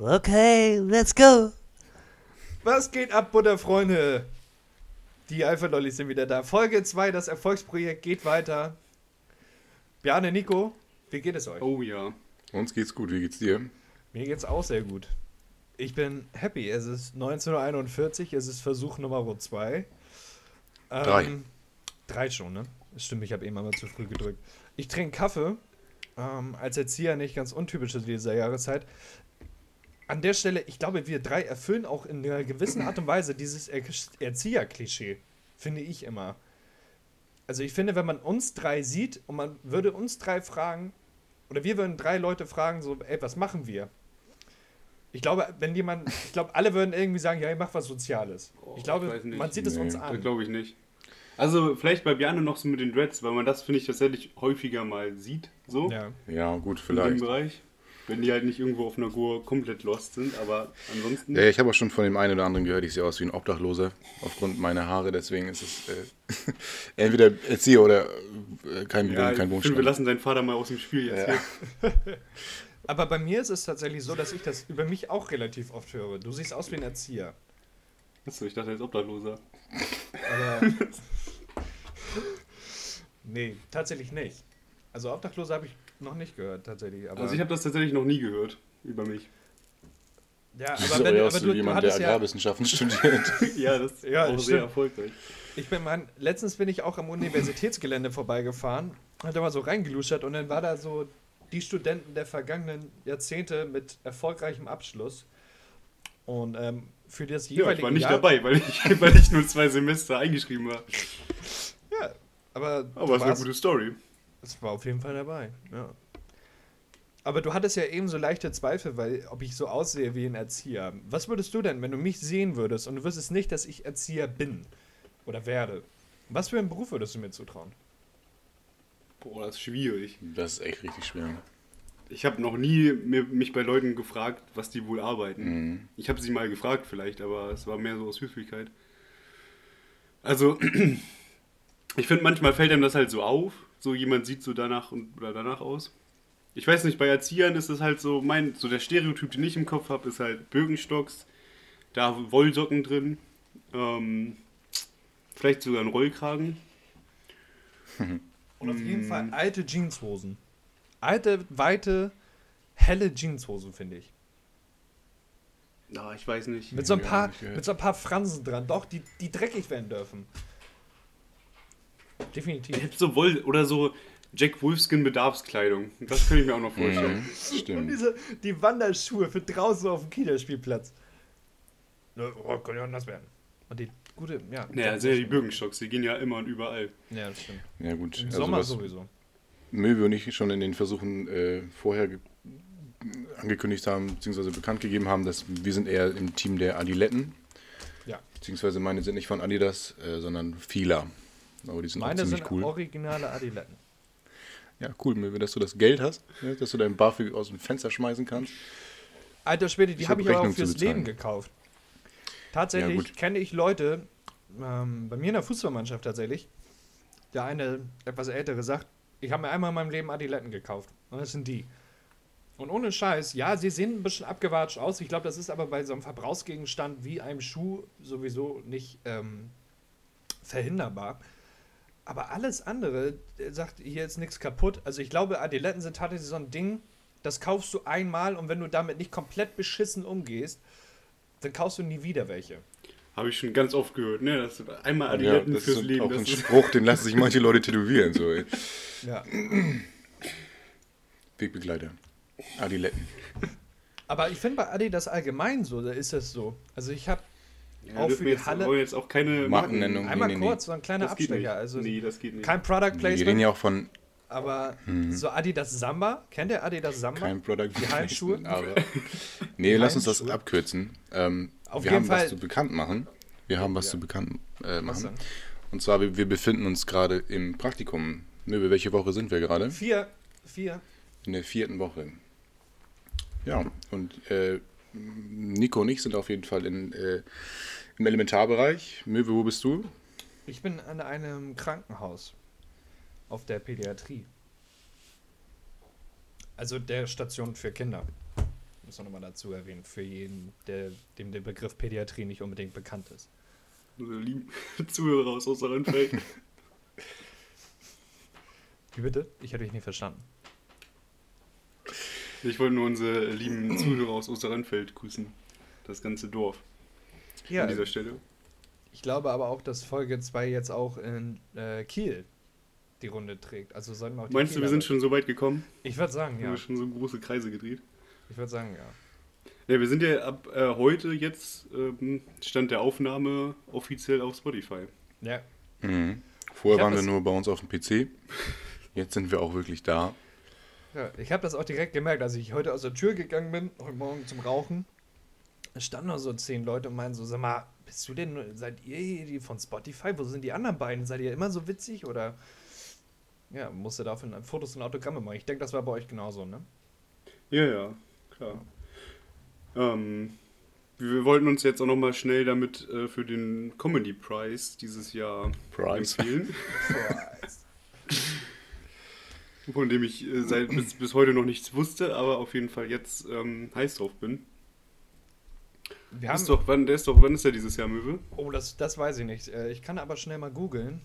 Okay, let's go. Was geht ab, Butterfreunde? Die Alpha-Lollis sind wieder da. Folge 2, das Erfolgsprojekt geht weiter. Bjarne, Nico, wie geht es euch? Oh ja. Uns geht's gut, wie geht's dir? Mir geht's auch sehr gut. Ich bin happy. Es ist 1941, es ist Versuch Nummer 2. Drei. Drei schon, ne? Das stimmt, ich habe eben einmal zu früh gedrückt. Ich trinke Kaffee. Ähm, als Erzieher nicht ganz untypisch in dieser Jahreszeit. An der Stelle, ich glaube, wir drei erfüllen auch in einer gewissen Art und Weise dieses er Erzieher-Klischee. Finde ich immer. Also ich finde, wenn man uns drei sieht und man würde uns drei fragen, oder wir würden drei Leute fragen, so, ey, was machen wir? Ich glaube, wenn jemand, ich glaube, alle würden irgendwie sagen, ja, ihr macht was Soziales. Oh, ich glaube, ich man sieht es Nee, uns Das an. glaube ich nicht. Also vielleicht bei Bjarne noch so mit den Dreads, weil man das, finde ich, tatsächlich häufiger mal sieht. So Ja. Ja, gut, in dem vielleicht. Bereich. Wenn die halt nicht irgendwo auf einer Gur komplett lost sind, aber ansonsten. Ja, ich habe auch schon von dem einen oder anderen gehört, ich sehe aus wie ein Obdachloser aufgrund meiner Haare, deswegen ist es äh, entweder Erzieher oder äh, kein, Ja, kein finde, wir lassen seinen Vater mal aus dem Spiel jetzt. Ja. hier. Aber bei mir ist es tatsächlich so, dass ich das über mich auch relativ oft höre. Du siehst aus wie ein Erzieher. Achso, ich dachte, er ist Obdachloser. Aber. nee, tatsächlich nicht. Also Obdachlose habe ich noch nicht gehört, tatsächlich. Aber, Also ich habe das tatsächlich noch nie gehört über mich. ja, aber, wenn, aber aber aus du, wie du jemand, der hattest ja. Agrarwissenschaften studiert. ja, das ist Ja, auch stimmt. sehr erfolgreich. Ich bin mein, letztens bin ich auch am Universitätsgelände vorbeigefahren, hat da mal so reingeluschert und dann war da so die Studenten der vergangenen Jahrzehnte mit erfolgreichem Abschluss. Und ähm, für das Ja, jeweilige ich war nicht Jahr, dabei, weil ich, weil ich nur zwei Semester eingeschrieben war. Ja, aber, Aber es ist eine gute Story. Es war auf jeden Fall dabei, ja. Aber du hattest ja eben so leichte Zweifel, weil ob ich so aussehe wie ein Erzieher. Was würdest du denn, wenn du mich sehen würdest und du wüsstest nicht, dass ich Erzieher bin oder werde? Was für einen Beruf würdest du mir zutrauen? Boah, das ist schwierig. Das ist echt richtig schwer. Ich habe noch nie mich bei Leuten gefragt, was die wohl arbeiten. Mhm. Ich habe sie mal gefragt vielleicht, aber es war mehr so aus Höflichkeit. Also, ich finde, manchmal fällt einem das halt so auf. So jemand sieht so danach und, oder danach aus. Ich weiß nicht, bei Erziehern ist es halt so, mein, so der Stereotyp, den ich im Kopf habe, ist halt Birkenstocks, da Wollsocken drin, ähm, vielleicht sogar ein Rollkragen. Und auf jeden Mm. Fall alte Jeanshosen. Alte, weite, helle Jeanshosen, finde ich. Ja, ich weiß nicht. Mit so ein paar, mit so ein paar Fransen dran. Doch, die, die dreckig werden dürfen. Definitiv. So Woll oder so Jack Wolfskin Bedarfskleidung. Das könnte ich mir auch noch vorstellen. Mhm, Und stimmt. diese, die Wanderschuhe für draußen auf dem Kinderspielplatz. Ne, Oh, kann ja anders werden. Und die gute, ja. Naja, sind ja die Birkenstocks, die gehen ja immer und überall. Ja, das stimmt. Ja gut, Im also Sommer sowieso. Möwe und ich schon in den Versuchen äh, vorher ge- angekündigt haben, beziehungsweise bekannt gegeben haben, dass wir sind eher im Team der Adiletten. Ja. Beziehungsweise meine sind nicht von Adidas, äh, sondern Fila. Aber die sind Meine auch ziemlich sind cool. originale Adiletten. Ja, cool, Möwe, dass du das Geld hast, ja, dass du dein BAföG aus dem Fenster schmeißen kannst. Alter Schwede, die habe hab ich aber auch fürs. Leben gekauft. Ja, Tatsächlich gut. kenne ich Leute, ähm, bei mir in der Fußballmannschaft tatsächlich, der eine etwas ältere sagt, ich habe mir einmal in meinem Leben Adiletten gekauft. Und das sind die. Und ohne Scheiß, ja, sie sehen ein bisschen abgewatscht aus. Ich glaube, das ist aber bei so einem Verbrauchsgegenstand wie einem Schuh sowieso nicht ähm, verhinderbar. Aber alles andere, der sagt, hier ist nichts kaputt. Also ich glaube, Adiletten sind tatsächlich so ein Ding, das kaufst du einmal und wenn du damit nicht komplett beschissen umgehst, dann kaufst du nie wieder welche. Habe ich schon ganz oft gehört, ne? Das ist einmal Ja, Adiletten das fürs ist Leben. auch Das ein ist, Spruch, den lassen sich manche Leute tätowieren. So, ey. Ja. Wegbegleiter. Adiletten. Aber ich finde bei Adidas allgemein so, da ist es so. Also ich habe ja, auch für wir die jetzt, Halle- wollen jetzt auch keine Markennennung. einmal nee, nee, kurz so ein kleiner. Abstecher. Also nee, das geht nicht. kein Product Wir reden Placement, ja auch von aber so Adidas Samba. Kennt ihr Adidas Samba? keinem Product Die Halsschuhe? Aber nee, lass uns das abkürzen. Ähm, Auf wir jeden haben Fall- was zu bekannt machen. Wir haben was Ja. zu bekannt äh, machen. Und zwar, wir, wir befinden uns gerade im Praktikum. Möwe, welche Woche sind wir gerade? Vier, vier. In der vierten Woche. Ja, und äh, Nico und ich sind auf jeden Fall in, äh, im Elementarbereich. Möwe, wo bist du? Ich bin an einem Krankenhaus auf der Pädiatrie. Also der Station für Kinder. Muss man nochmal dazu erwähnen, für jeden, der, dem der Begriff Pädiatrie nicht unbedingt bekannt ist. Unsere lieben Zuhörer aus Osterrandfeld. Wie bitte? Ich hätte dich nicht verstanden. Ich wollte nur unsere lieben Zuhörer aus Osterrandfeld grüßen. Das ganze Dorf Ja, an dieser Stelle. ich glaube aber auch, dass Folge 2 jetzt auch in äh, Kiel die Runde trägt. Also sollten auch die Meinst du, wir Kieler sind schon so weit gekommen? Ich würde sagen, Haben ja. wir schon so große Kreise gedreht? Ich würde sagen, ja. Ja, wir sind ja ab äh, heute jetzt ähm, Stand der Aufnahme offiziell auf Spotify. Ja, Mhm. Vorher waren wir nur bei uns auf dem PC. Jetzt sind wir auch wirklich da. Ja, ich habe das auch direkt gemerkt, als ich heute aus der Tür gegangen bin, heute Morgen zum Rauchen. Es standen noch so zehn Leute und meinen so, sag mal, bist du denn, nur- seid ihr hier die von Spotify? Wo sind die anderen beiden? Seid ihr immer so witzig oder? Ja, musste dafür Fotos und Autogramme machen. Ich denke, das war bei euch genauso, ne? Ja, ja, klar. Ähm, wir wollten uns jetzt auch nochmal schnell damit äh, für den Comedy Prize dieses Jahr Prize. empfehlen, von dem ich äh, seit, bis, bis heute noch nichts wusste, aber auf jeden Fall jetzt ähm, heiß drauf bin. Wir haben, Ist doch, wann, der ist doch, wann ist der dieses Jahr, Möwe? oh, das, das weiß ich nicht. Äh, Ich kann aber schnell mal googeln.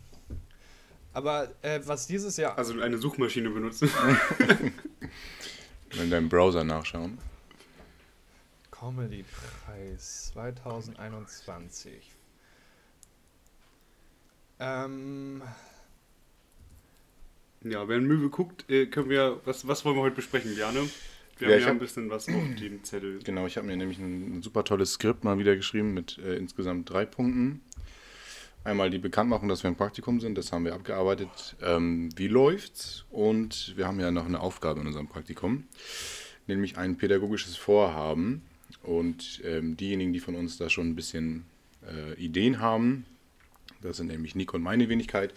Aber äh, was dieses Jahr. Also eine Suchmaschine benutzen. In deinem Browser nachschauen. Comedy-Preis 2021. Ähm, Ja, wenn Möwe guckt, äh, können wir, was, was wollen wir heute besprechen, Jane? Wir Ja, haben ja ein bisschen was auf dem Zettel. Genau, ich habe mir nämlich ein, ein super tolles Skript mal wieder geschrieben mit äh, insgesamt drei Punkten. Einmal die Bekanntmachung, dass wir im Praktikum sind, das haben wir abgearbeitet. Ähm, wie läuft's? Und wir haben ja noch eine Aufgabe in unserem Praktikum, nämlich ein pädagogisches Vorhaben. Und ähm, diejenigen, die von uns da schon ein bisschen äh, Ideen haben, das sind nämlich Nico und meine Wenigkeit,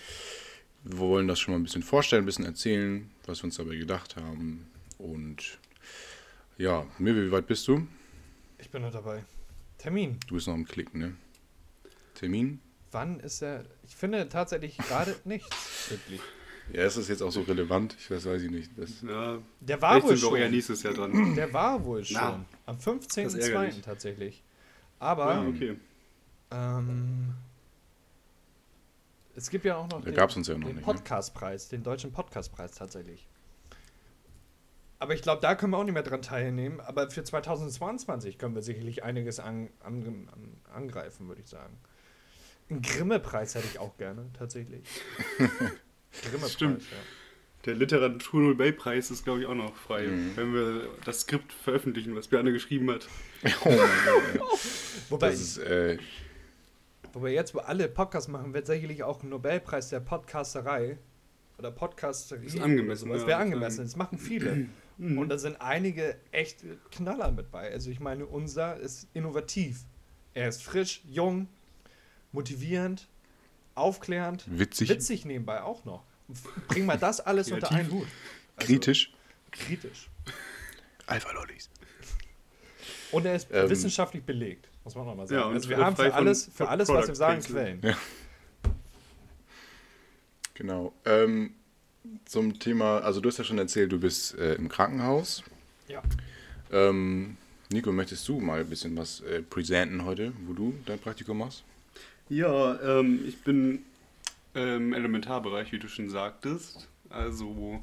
wir wollen das schon mal ein bisschen vorstellen, ein bisschen erzählen, was wir uns dabei gedacht haben. Und ja, Mirwe, wie weit bist du? ich bin noch dabei. Termin. Du bist noch am Klicken, ne? Termin? Wann ist er? Ich finde tatsächlich gerade nichts. Wirklich. Ja, ist das jetzt auch so relevant? Ich weiß, weiß ich nicht. Das, Ja, Der war wohl auch eher schon. nächstes Jahr dran. Der war wohl schon. Na, Am das ist 15.02. ärgerlich. tatsächlich. Aber Ah, okay. ähm, es gibt ja auch noch Da gab's uns ja noch den nicht, ne? Podcastpreis, den deutschen Podcastpreis tatsächlich. Aber ich glaube, da können wir auch nicht mehr dran teilnehmen. Aber für 2022 können wir sicherlich einiges an, an, an, angreifen, würde ich sagen. Einen Grimme-Preis hätte ich auch gerne, tatsächlich. Grimme-Preis, Stimmt. ja. Der Literatur-Nobelpreis ist, glaube ich, auch noch frei, Mhm. wenn wir das Skript veröffentlichen, was Bjarne geschrieben hat. oh mein Gott. ey. Wobei, Das ist, äh, wobei jetzt, wo alle Podcasts machen, wird sicherlich auch ein Nobelpreis der Podcasterei oder Podcasterie. Ist angemessen, Das ja, wäre angemessen. Das machen viele. Mhm. Und da sind einige echt Knaller mit bei. Also ich meine, unser ist innovativ. Er ist frisch, jung, motivierend, aufklärend, witzig, witzig nebenbei auch noch. Bring mal das alles unter einen Hut. Also, kritisch. Kritisch. Alpha-Lollis. Und er ist Ähm, wissenschaftlich belegt, muss man auch mal sagen. Ja, also wir haben für alles, für alles was wir sagen. Quellen. Genau. Ähm, zum Thema, also du hast ja schon erzählt, du bist äh, im Krankenhaus. Ja. Ähm, Nico, möchtest du mal ein bisschen was äh, präsenten heute, wo du dein Praktikum machst? Ja, ähm, ich bin im Elementarbereich, wie du schon sagtest. Also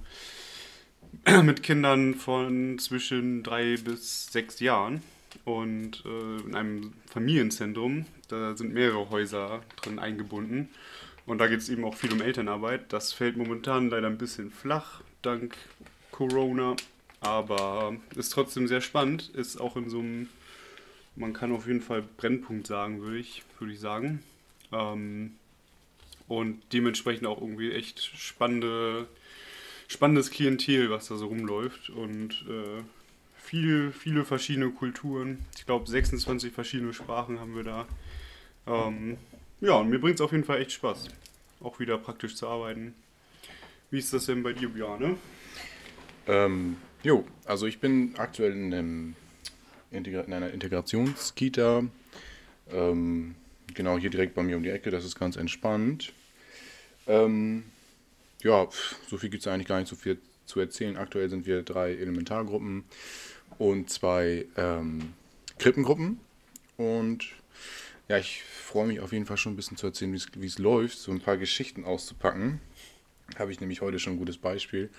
mit Kindern von zwischen drei bis sechs Jahren und äh, in einem Familienzentrum. Da sind mehrere Häuser drin eingebunden. Und da geht es eben auch viel um Elternarbeit. Das fällt momentan leider ein bisschen flach, dank Corona. Aber ist trotzdem sehr spannend. Ist auch in so einem, man kann auf jeden Fall Brennpunkt sagen, würde ich, würde ich sagen. Ähm, und dementsprechend auch irgendwie echt spannende, spannendes Klientel, was da so rumläuft. Und äh, viel, viele verschiedene Kulturen. Ich glaube, 26 verschiedene Sprachen haben wir da. Ähm, ja, und mir bringt es auf jeden Fall echt Spaß, auch wieder praktisch zu arbeiten. Wie ist das denn bei dir, Björn? Ähm, jo, also ich bin aktuell in, einem Integra in einer Integrationskita. Ähm, genau hier direkt bei mir um die Ecke, das ist ganz entspannt. Ähm, ja, so viel gibt es eigentlich gar nicht so viel zu erzählen. Aktuell sind wir drei Elementargruppen und zwei ähm, Krippengruppen. Und ja, ich freue mich auf jeden Fall schon ein bisschen zu erzählen, wie es- läuft, so ein paar Geschichten auszupacken. Habe ich nämlich heute schon ein gutes Beispiel.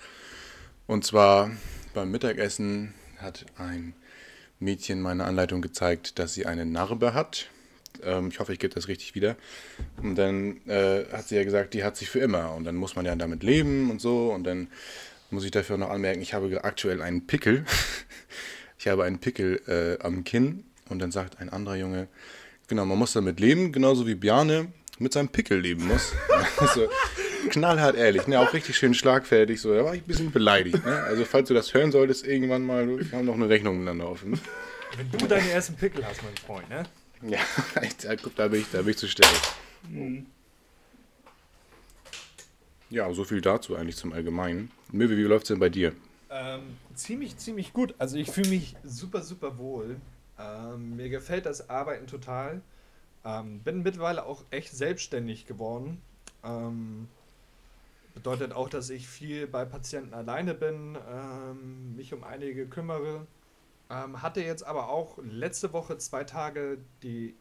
Und zwar beim Mittagessen hat ein Mädchen meine Anleitung gezeigt, dass sie eine Narbe hat. Ähm, ich hoffe, ich gebe das richtig wieder. Und dann äh, hat sie ja gesagt, die hat sie für immer. Und dann muss man ja damit leben und so. Und dann muss ich dafür noch anmerken, ich habe aktuell einen Pickel. ich habe einen Pickel äh, am Kinn. Und dann sagt ein anderer Junge, genau, man muss damit leben, genauso wie Bjarne mit seinem Pickel leben muss. also, knallhart ehrlich, ne? auch richtig schön schlagfertig. So, da war ich ein bisschen beleidigt. Ne? Also, falls du das hören solltest, irgendwann mal, wir haben noch eine Rechnung miteinander offen. Wenn du deinen ersten Pickel hast, mein Freund, ne? Ja, da, guck, da bin ich, da bin ich zu stelle. Ja, so viel dazu eigentlich zum Allgemeinen. Möwe, wie läuft es denn bei dir? Ähm, ziemlich, ziemlich gut. Also ich fühle mich super, super wohl. Ähm, mir gefällt das Arbeiten total. Ähm, bin mittlerweile auch echt selbstständig geworden. Ähm, bedeutet auch, dass ich viel bei Patienten alleine bin, ähm, mich um einige kümmere. Ähm, hatte jetzt aber auch letzte Woche zwei Tage die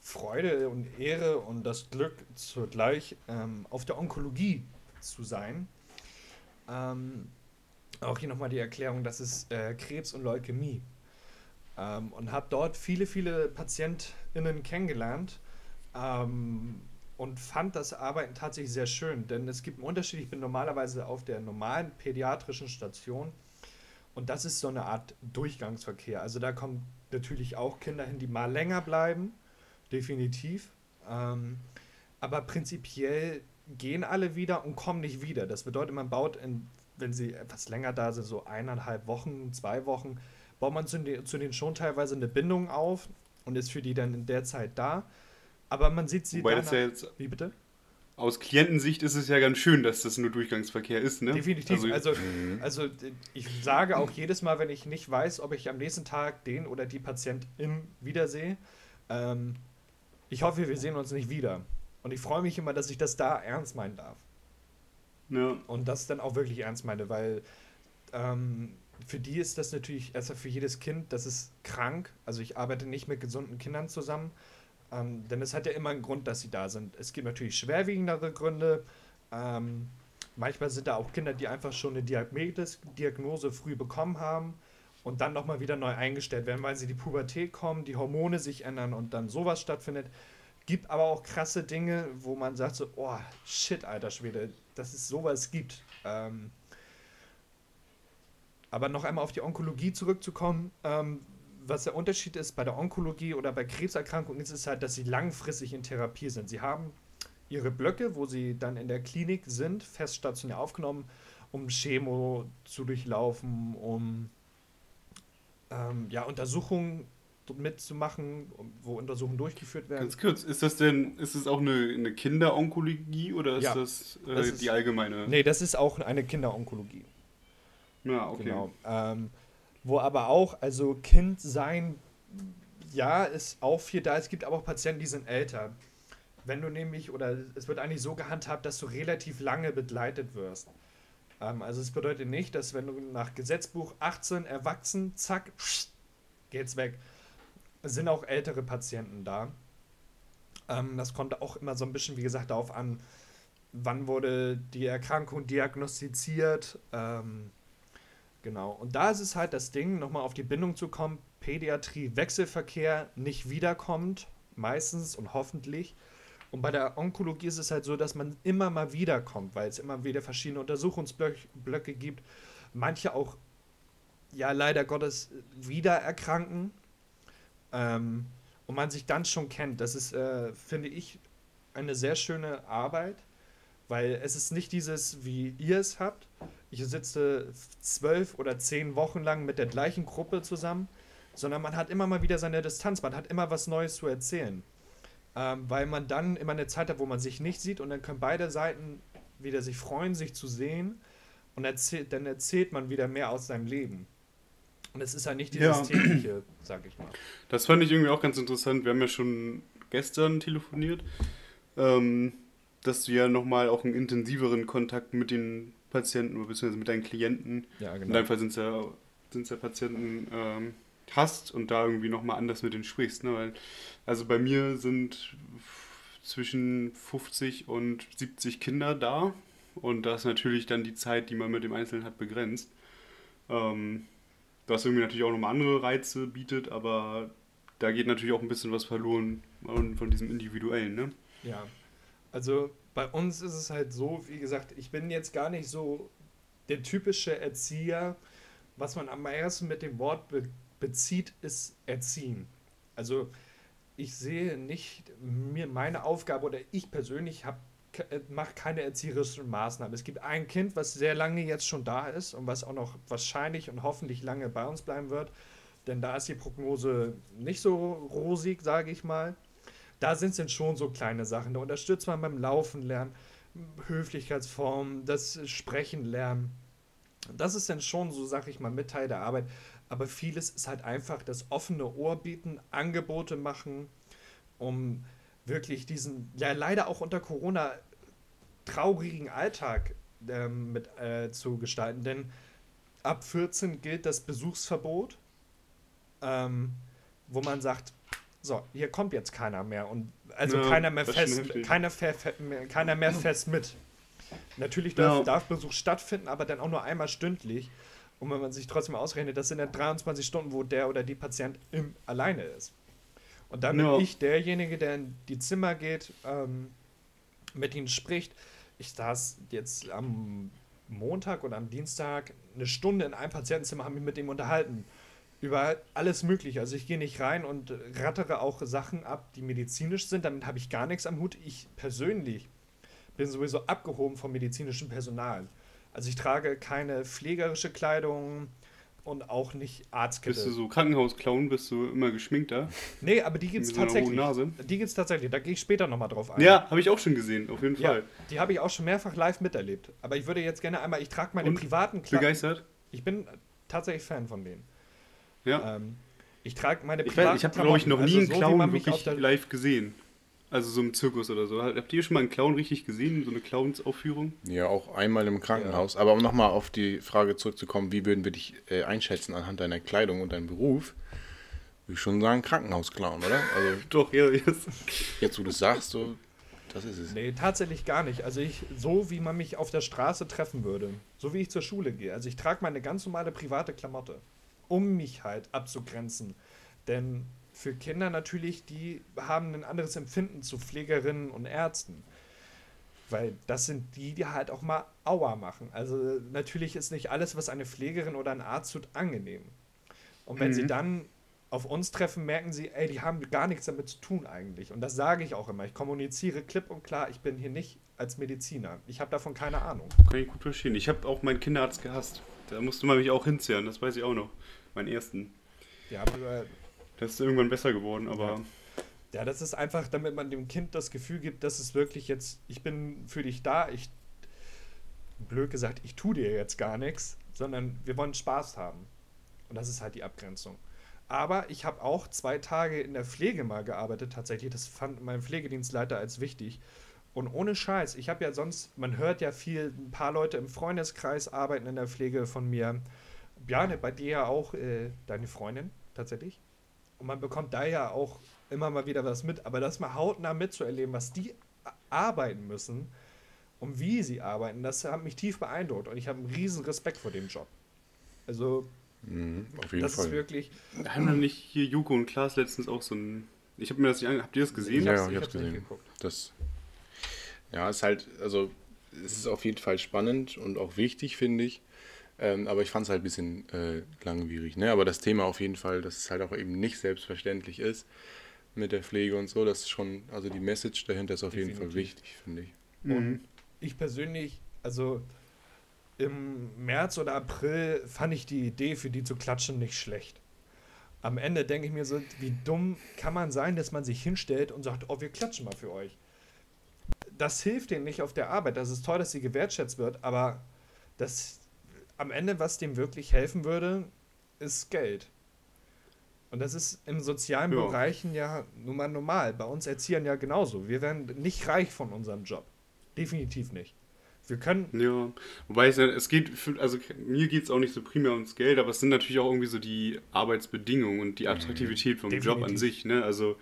Freude und Ehre und das Glück zugleich ähm, auf der Onkologie zu sein. Auch hier nochmal die Erklärung, das ist äh, Krebs und Leukämie. Ähm, und habe dort viele, viele PatientInnen kennengelernt ähm, und fand das Arbeiten tatsächlich sehr schön, denn es gibt einen Unterschied. Ich bin normalerweise auf der normalen pädiatrischen Station und das ist so eine Art Durchgangsverkehr. Also da kommen natürlich auch Kinder hin, die mal länger bleiben, definitiv. Ähm, aber prinzipiell gehen alle wieder und kommen nicht wieder. Das bedeutet, man baut, in, wenn sie etwas länger da sind, so eineinhalb Wochen, zwei Wochen, baut man zu den, zu denen schon teilweise eine Bindung auf und ist für die dann in der Zeit da. Aber man sieht sie Wobei das danach- ja jetzt Wie bitte? aus Klientensicht ist es ja ganz schön, dass das nur Durchgangsverkehr ist, ne? Definitiv. Also, Also, also, d- ich sage auch jedes Mal, wenn ich nicht weiß, ob ich am nächsten Tag den oder die Patientin wiedersehe, ähm, ich hoffe, wir sehen uns nicht wieder. Und ich freue mich immer, dass ich das da ernst meinen darf. ja. Und das dann auch wirklich ernst meine, weil ähm, für die ist das natürlich, erstmal für jedes Kind, das ist krank. Also ich arbeite nicht mit gesunden Kindern zusammen, ähm, denn es hat ja immer einen Grund, dass sie da sind. Es gibt natürlich schwerwiegendere Gründe. Ähm, manchmal sind da auch Kinder, die einfach schon eine Diabetes, Diagnose früh bekommen haben und dann nochmal wieder neu eingestellt werden, weil sie die Pubertät kommen, die Hormone sich ändern und dann sowas stattfindet. Gibt aber auch krasse Dinge, wo man sagt so, oh, shit, alter Schwede, dass es sowas gibt. Ähm, aber noch einmal auf die Onkologie zurückzukommen, ähm, was der Unterschied ist bei der Onkologie oder bei Krebserkrankungen, ist es halt, dass sie langfristig in Therapie sind. Sie haben ihre Blöcke, wo sie dann in der Klinik sind, fest stationär aufgenommen, um Chemo zu durchlaufen, um ähm, ja, Untersuchungen mitzumachen, um- wo Untersuchungen durchgeführt werden. Ganz kurz, ist das denn, ist es auch eine, eine Kinderonkologie oder ist Ja, das, äh, das ist- die allgemeine? Nee, das ist auch eine Kinderonkologie. Ja, okay. Genau. Ähm, wo aber auch, also Kind sein, ja, ist auch viel da. Es gibt aber auch Patienten, die sind älter. Wenn du nämlich, oder es wird eigentlich so gehandhabt, dass du relativ lange begleitet wirst. Ähm, also es bedeutet nicht, dass wenn du nach Gesetzbuch 18 erwachsen, zack, geht's weg. Sind auch ältere Patienten da. Ähm, das kommt auch immer so ein bisschen, wie gesagt, darauf an, wann wurde die Erkrankung diagnostiziert. Ähm, genau. Und da ist es halt das Ding, nochmal auf die Bindung zu kommen, Pädiatrie, Wechselverkehr nicht wiederkommt, meistens und hoffentlich. Und bei der Onkologie ist es halt so, dass man immer mal wiederkommt, weil es immer wieder verschiedene Untersuchungsblöcke gibt. Manche auch, ja, leider Gottes, wieder erkranken. Ähm, und man sich dann schon kennt. Das ist, äh, finde ich, eine sehr schöne Arbeit, weil es ist nicht dieses, wie ihr es habt. Ich sitze zwölf oder zehn Wochen lang mit der gleichen Gruppe zusammen, sondern man hat immer mal wieder seine Distanz, man hat immer was Neues zu erzählen. Ähm, weil man dann immer eine Zeit hat, wo man sich nicht sieht und dann können beide Seiten wieder sich freuen, sich zu sehen und erzählt, dann erzählt man wieder mehr aus seinem Leben. Und es ist ja nicht dieses Ja. tägliche, sag ich mal. Das fand ich irgendwie auch ganz interessant. Wir haben ja schon gestern telefoniert, ähm, dass du ja nochmal auch einen intensiveren Kontakt mit den Patienten oder beziehungsweise mit deinen Klienten, Ja, in deinem Fall sind es ja sind es ja Patienten, ähm, hast und da irgendwie nochmal anders mit denen sprichst. Ne? Weil, also bei mir sind zwischen 50 und 70 Kinder da und da ist natürlich dann die Zeit, die man mit dem Einzelnen hat, begrenzt. Ähm, was irgendwie natürlich auch nochmal andere Reize bietet, aber da geht natürlich auch ein bisschen was verloren von diesem Individuellen, ne? Ja, also bei uns ist es halt so, wie gesagt, ich bin jetzt gar nicht so der typische Erzieher. Was man am ersten mit dem Wort be bezieht, ist Erziehen. Also ich sehe nicht mir meine Aufgabe oder ich persönlich habe äh, mache keine erzieherischen Maßnahmen. Es gibt ein Kind, was sehr lange jetzt schon da ist und was auch noch wahrscheinlich und hoffentlich lange bei uns bleiben wird. Denn da ist die Prognose nicht so rosig, sage ich mal. Da sind es dann schon so kleine Sachen. Da unterstützt man beim Laufen lernen, Höflichkeitsformen, das Sprechen lernen. Das ist dann schon so, sag ich mal, mit Teil der Arbeit. Aber vieles ist halt einfach das offene Ohr bieten, Angebote machen, um wirklich diesen, ja leider auch unter Corona traurigen Alltag ähm, mit äh, zu gestalten. Denn ab 14 gilt das Besuchsverbot, ähm, wo man sagt, so, hier kommt jetzt keiner mehr und also ja, keiner mehr fest, keiner, keiner mehr fest mit. Natürlich darf, ja. darf Besuch stattfinden, aber dann auch nur einmal stündlich. Und wenn man sich trotzdem ausrechnet, das sind ja 23 Stunden, wo der oder die Patient im, alleine ist. Und dann ja. bin ich derjenige, der in die Zimmer geht, ähm, mit ihnen spricht. Ich saß jetzt am Montag oder am Dienstag eine Stunde in einem Patientenzimmer, habe mich mit ihm unterhalten. Über alles Mögliche. Also ich gehe nicht rein und rattere auch Sachen ab, die medizinisch sind. Damit habe ich gar nichts am Hut. Ich persönlich bin sowieso abgehoben vom medizinischen Personal. Also ich trage keine pflegerische Kleidung, und auch nicht Arztkette. Bist du so Krankenhausclown, bist du immer geschminkt da? Nee, aber die gibt es tatsächlich. Nase. Die gibt es tatsächlich, da gehe ich später nochmal drauf ein. Ja, habe ich auch schon gesehen, auf jeden Fall. Ja, die habe ich auch schon mehrfach live miterlebt. Aber ich würde jetzt gerne einmal, ich trage meine und privaten Klamotten. Begeistert? Ich bin tatsächlich Fan von denen. Ja. Ähm, ich trage meine privaten Ich, ich habe, glaube ich, noch nie also einen Clown so, wirklich live gesehen. Also so im Zirkus oder so. Habt ihr schon mal einen Clown richtig gesehen? So eine Clownsaufführung? Ja, auch einmal im Krankenhaus. Ja. Aber um nochmal auf die Frage zurückzukommen, wie würden wir dich äh, einschätzen anhand deiner Kleidung und deinem Beruf? Würde ich schon sagen, Krankenhausclown, oder? Also, Doch, ja, jetzt. Jetzt, wo du es sagst, so, das ist es. Nee, tatsächlich gar nicht. Also ich, so wie man mich auf der Straße treffen würde, so wie ich zur Schule gehe. Also ich trage meine ganz normale private Klamotte, um mich halt abzugrenzen. Denn für Kinder natürlich, die haben ein anderes Empfinden zu Pflegerinnen und Ärzten. Weil das sind die, die halt auch mal Aua machen. Also natürlich ist nicht alles, was eine Pflegerin oder ein Arzt tut, angenehm. Und wenn mhm. sie dann auf uns treffen, merken sie, ey, die haben gar nichts damit zu tun eigentlich. Und das sage ich auch immer. Ich kommuniziere klipp und klar, ich bin hier nicht als Mediziner. Ich habe davon keine Ahnung. Kann ich gut verstehen. Ich habe auch meinen Kinderarzt gehasst. Da musste man mich auch hinzerren, das weiß ich auch noch. Meinen ersten. Ja, aber das ist irgendwann besser geworden, aber. Ja, das ist einfach, damit man dem Kind das Gefühl gibt, dass es wirklich jetzt, ich bin für dich da, ich, blöd gesagt, ich tue dir jetzt gar nichts, sondern wir wollen Spaß haben. Und das ist halt die Abgrenzung. Aber ich habe auch zwei Tage in der Pflege mal gearbeitet, tatsächlich. Das fand mein Pflegedienstleiter als wichtig. Und ohne Scheiß, ich habe ja sonst, man hört ja viel, ein paar Leute im Freundeskreis arbeiten in der Pflege von mir. Bjane, bei dir ja auch äh, deine Freundin, tatsächlich. Und man bekommt da ja auch immer mal wieder was mit. Aber das mal hautnah mitzuerleben, was die arbeiten müssen und wie sie arbeiten, das hat mich tief beeindruckt. Und ich habe einen riesen Respekt vor dem Job. Also, mhm, auf jeden das Fall. ist wirklich. Haben wir nicht hier Juko und Klaas letztens auch so ein. Ich habe mir das nicht ange Habt ihr das gesehen? Ja, ich, ich habe gesehen. Das, ja, ist halt, also, es ist auf jeden Fall spannend und auch wichtig, finde ich. Ähm, aber ich fand es halt ein bisschen äh, langwierig. Ne? Aber das Thema auf jeden Fall, dass es halt auch eben nicht selbstverständlich ist mit der Pflege und so, das ist schon, also die Message dahinter ist auf Definitiv. jeden Fall wichtig, finde ich. Und mhm. ich persönlich, also im März oder April fand ich die Idee, für die zu klatschen, nicht schlecht. Am Ende denke ich mir so, wie dumm kann man sein, dass man sich hinstellt und sagt, oh, wir klatschen mal für euch. Das hilft denen nicht auf der Arbeit. Das ist toll, dass sie gewertschätzt wird, aber das am Ende, was dem wirklich helfen würde, ist Geld. Und das ist in sozialen ja. Bereichen ja nun mal normal. Bei uns Erziehern ja genauso. Wir werden nicht reich von unserem Job. Definitiv nicht. Wir können. Ja, wobei es, ja- es geht, für, also mir geht es auch nicht so primär ums Geld, aber es sind natürlich auch irgendwie so die Arbeitsbedingungen und die Attraktivität vom Job an Definitiv. sich. Ne? Also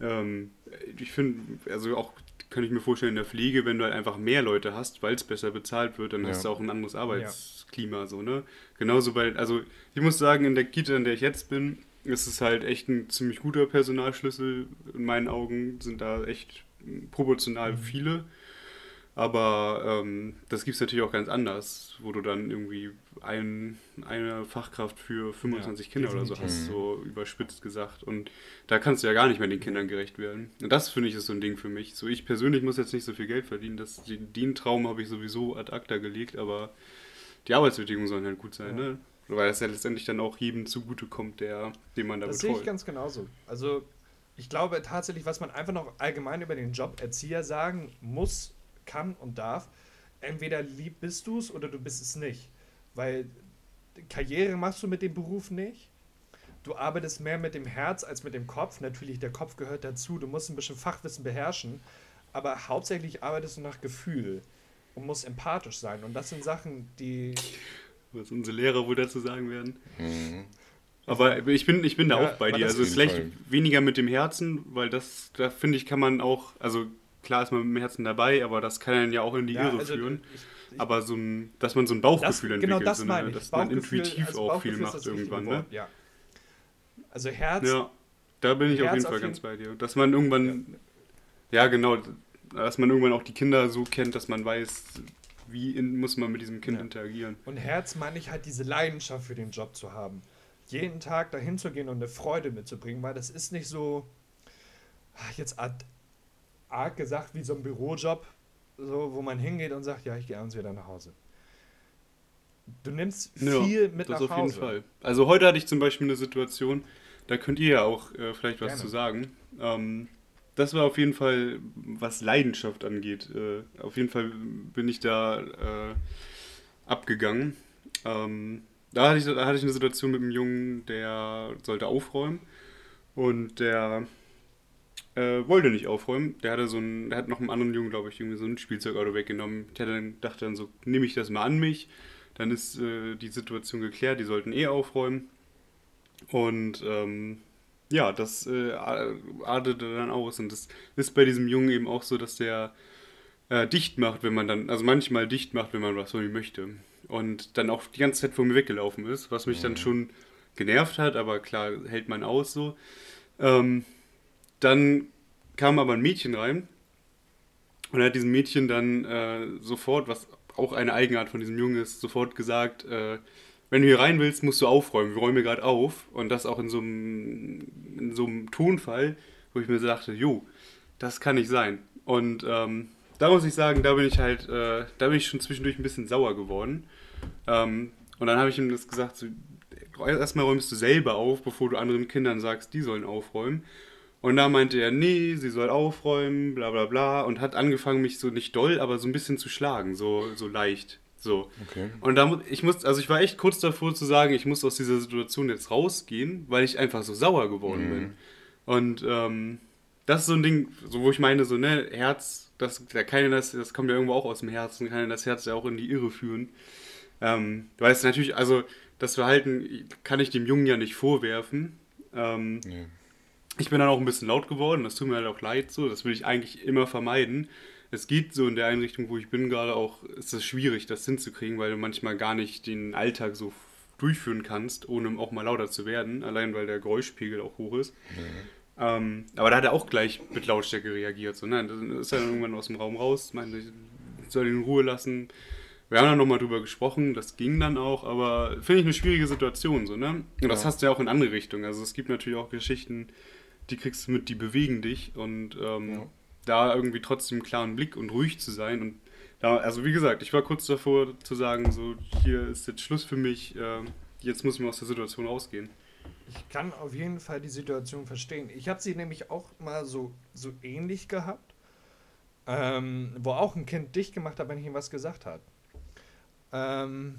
ähm, ich finde, also auch kann ich mir vorstellen, in der Pflege, wenn du halt einfach mehr Leute hast, weil es besser bezahlt wird, dann Ja. hast du auch ein anderes Arbeitsklima. So, ne? Genauso bei, also ich muss sagen, in der Kita, in der ich jetzt bin, ist es halt echt ein ziemlich guter Personalschlüssel. In meinen Augen sind da echt proportional Mhm. viele. Aber ähm, das gibt es natürlich auch ganz anders, wo du dann irgendwie ein, eine Fachkraft für 25 Ja, Kinder oder so hast, so überspitzt gesagt. Und da kannst du ja gar nicht mehr den Kindern gerecht werden. Und das finde ich ist so ein Ding für mich. So ich persönlich muss jetzt nicht so viel Geld verdienen. Das, den, den Traum habe ich sowieso ad acta gelegt, aber die Arbeitsbedingungen sollen halt gut sein, Ja. ne? Weil das ja letztendlich dann auch jedem zugutekommt, der, den man da Das sehe ich betreut. ganz genauso. Also, ich glaube tatsächlich, was man einfach noch allgemein über den Job Erzieher sagen muss, kann und darf, entweder lieb bist du es oder du bist es nicht. Weil Karriere machst du mit dem Beruf nicht. Du arbeitest mehr mit dem Herz als mit dem Kopf. Natürlich, der Kopf gehört dazu. Du musst ein bisschen Fachwissen beherrschen. Aber hauptsächlich arbeitest du nach Gefühl und musst empathisch sein. Und das sind Sachen, die Was unsere Lehrer wohl dazu sagen werden. Mhm. Aber ich bin, ich bin da Ja, auch bei dir. Also es jeden vielleicht Fall. weniger mit dem Herzen, weil das, da finde ich, kann man auch, also klar ist man mit dem Herzen dabei, aber das kann einen ja auch in die Ja, Irre also, führen. ich- ich- aber so ein, dass man so ein Bauchgefühl das, entwickelt, genau das so eine, dass man intuitiv also auch viel macht irgendwann, ne? Ja. Also Herz, Ja, da bin ich auf Herz jeden auf Fall jeden- ganz bei dir. Dass man irgendwann, ja. genau, dass man irgendwann auch die Kinder so kennt, dass man weiß, wie in, muss man mit diesem Kind Ja. interagieren. und Herz meine ich halt diese Leidenschaft für den Job zu haben. Jeden Tag dahin zu gehen und eine Freude mitzubringen, weil das ist nicht so, ah, jetzt arg gesagt, wie so ein Bürojob, so, wo man hingeht und sagt, ja, ich gehe abends wieder nach Hause. Du nimmst Ja, viel mit das nach auf jeden Hause. Fall. Also heute hatte ich zum Beispiel eine Situation, da könnt ihr ja auch äh, vielleicht was Gerne. zu sagen. Ähm, das war auf jeden Fall, was Leidenschaft angeht. Äh, auf jeden Fall bin ich da äh, abgegangen. Ähm, da, hatte ich, da hatte ich eine Situation mit einem Jungen, der sollte aufräumen und der äh, wollte nicht aufräumen. Der hatte so ein, der hat noch einem anderen Jungen, glaube ich, irgendwie so ein Spielzeugauto weggenommen. Der dann, dachte dann so, nehme ich das mal an mich. Dann ist äh, die Situation geklärt, die sollten eh aufräumen. Und ähm, ja, das äh, artete dann aus. Und das ist bei diesem Jungen eben auch so, dass der äh, dicht macht, wenn man dann, also manchmal dicht macht, wenn man was von ihm möchte. Und dann auch die ganze Zeit vor mir weggelaufen ist, was mich dann schon genervt hat, aber klar, hält man aus so. Ähm, dann kam aber ein Mädchen rein und er hat diesem Mädchen dann äh, sofort, was auch eine Eigenart von diesem Jungen ist, sofort gesagt, äh, wenn du hier rein willst, musst du aufräumen. Wir räumen hier gerade auf. Und das auch in so einem, in so einem Tonfall, wo ich mir dachte, jo, das kann nicht sein. Und ähm, da muss ich sagen, da bin ich halt, äh, da bin ich schon zwischendurch ein bisschen sauer geworden. Ähm, und dann habe ich ihm das gesagt, so, erstmal räumst du selber auf, bevor du anderen Kindern sagst, die sollen aufräumen. Und da meinte er, nee, sie soll aufräumen, bla bla bla. Und hat angefangen, mich so nicht doll, aber so ein bisschen zu schlagen, so, so leicht. So. Okay. Und da ich muss, also ich war echt kurz davor zu sagen, ich muss aus dieser Situation jetzt rausgehen, weil ich einfach so sauer geworden bin. Und ähm, das ist so ein Ding, so wo ich meine, so, ne, Herz, das, da kann ja das, das kommt ja irgendwo auch aus dem Herzen, kann ja das Herz ja auch in die Irre führen. Ähm, weil es natürlich, also das Verhalten kann ich dem Jungen ja nicht vorwerfen. Ähm, Nee. Ich bin dann auch ein bisschen laut geworden, das tut mir halt auch leid so, das will ich eigentlich immer vermeiden. Es geht so in der Einrichtung, wo ich bin gerade auch, ist es schwierig, das hinzukriegen, weil du manchmal gar nicht den Alltag so durchführen kannst, ohne auch mal lauter zu werden, allein weil der Geräuschpegel auch hoch ist. Ähm, aber da hat er auch gleich mit Lautstärke reagiert. So, ne? Dann ist er dann irgendwann aus dem Raum raus, meinte, ich soll ihn in Ruhe lassen. Wir haben dann nochmal drüber gesprochen, das ging dann auch, aber finde ich eine schwierige Situation, so, ne? Und das Ja. hast du ja auch in andere Richtungen. Also es gibt natürlich auch Geschichten, die kriegst du mit, die bewegen dich und ähm, Ja. da irgendwie trotzdem einen klaren Blick und ruhig zu sein und da, also wie gesagt, ich war kurz davor zu sagen, so, hier ist jetzt Schluss für mich, ähm, jetzt muss man aus der Situation rausgehen. Ich kann auf jeden Fall die Situation verstehen. Ich habe sie nämlich auch mal so, so ähnlich gehabt, ähm, wo auch ein Kind dicht gemacht hat, wenn ich ihm was gesagt habe. Ähm,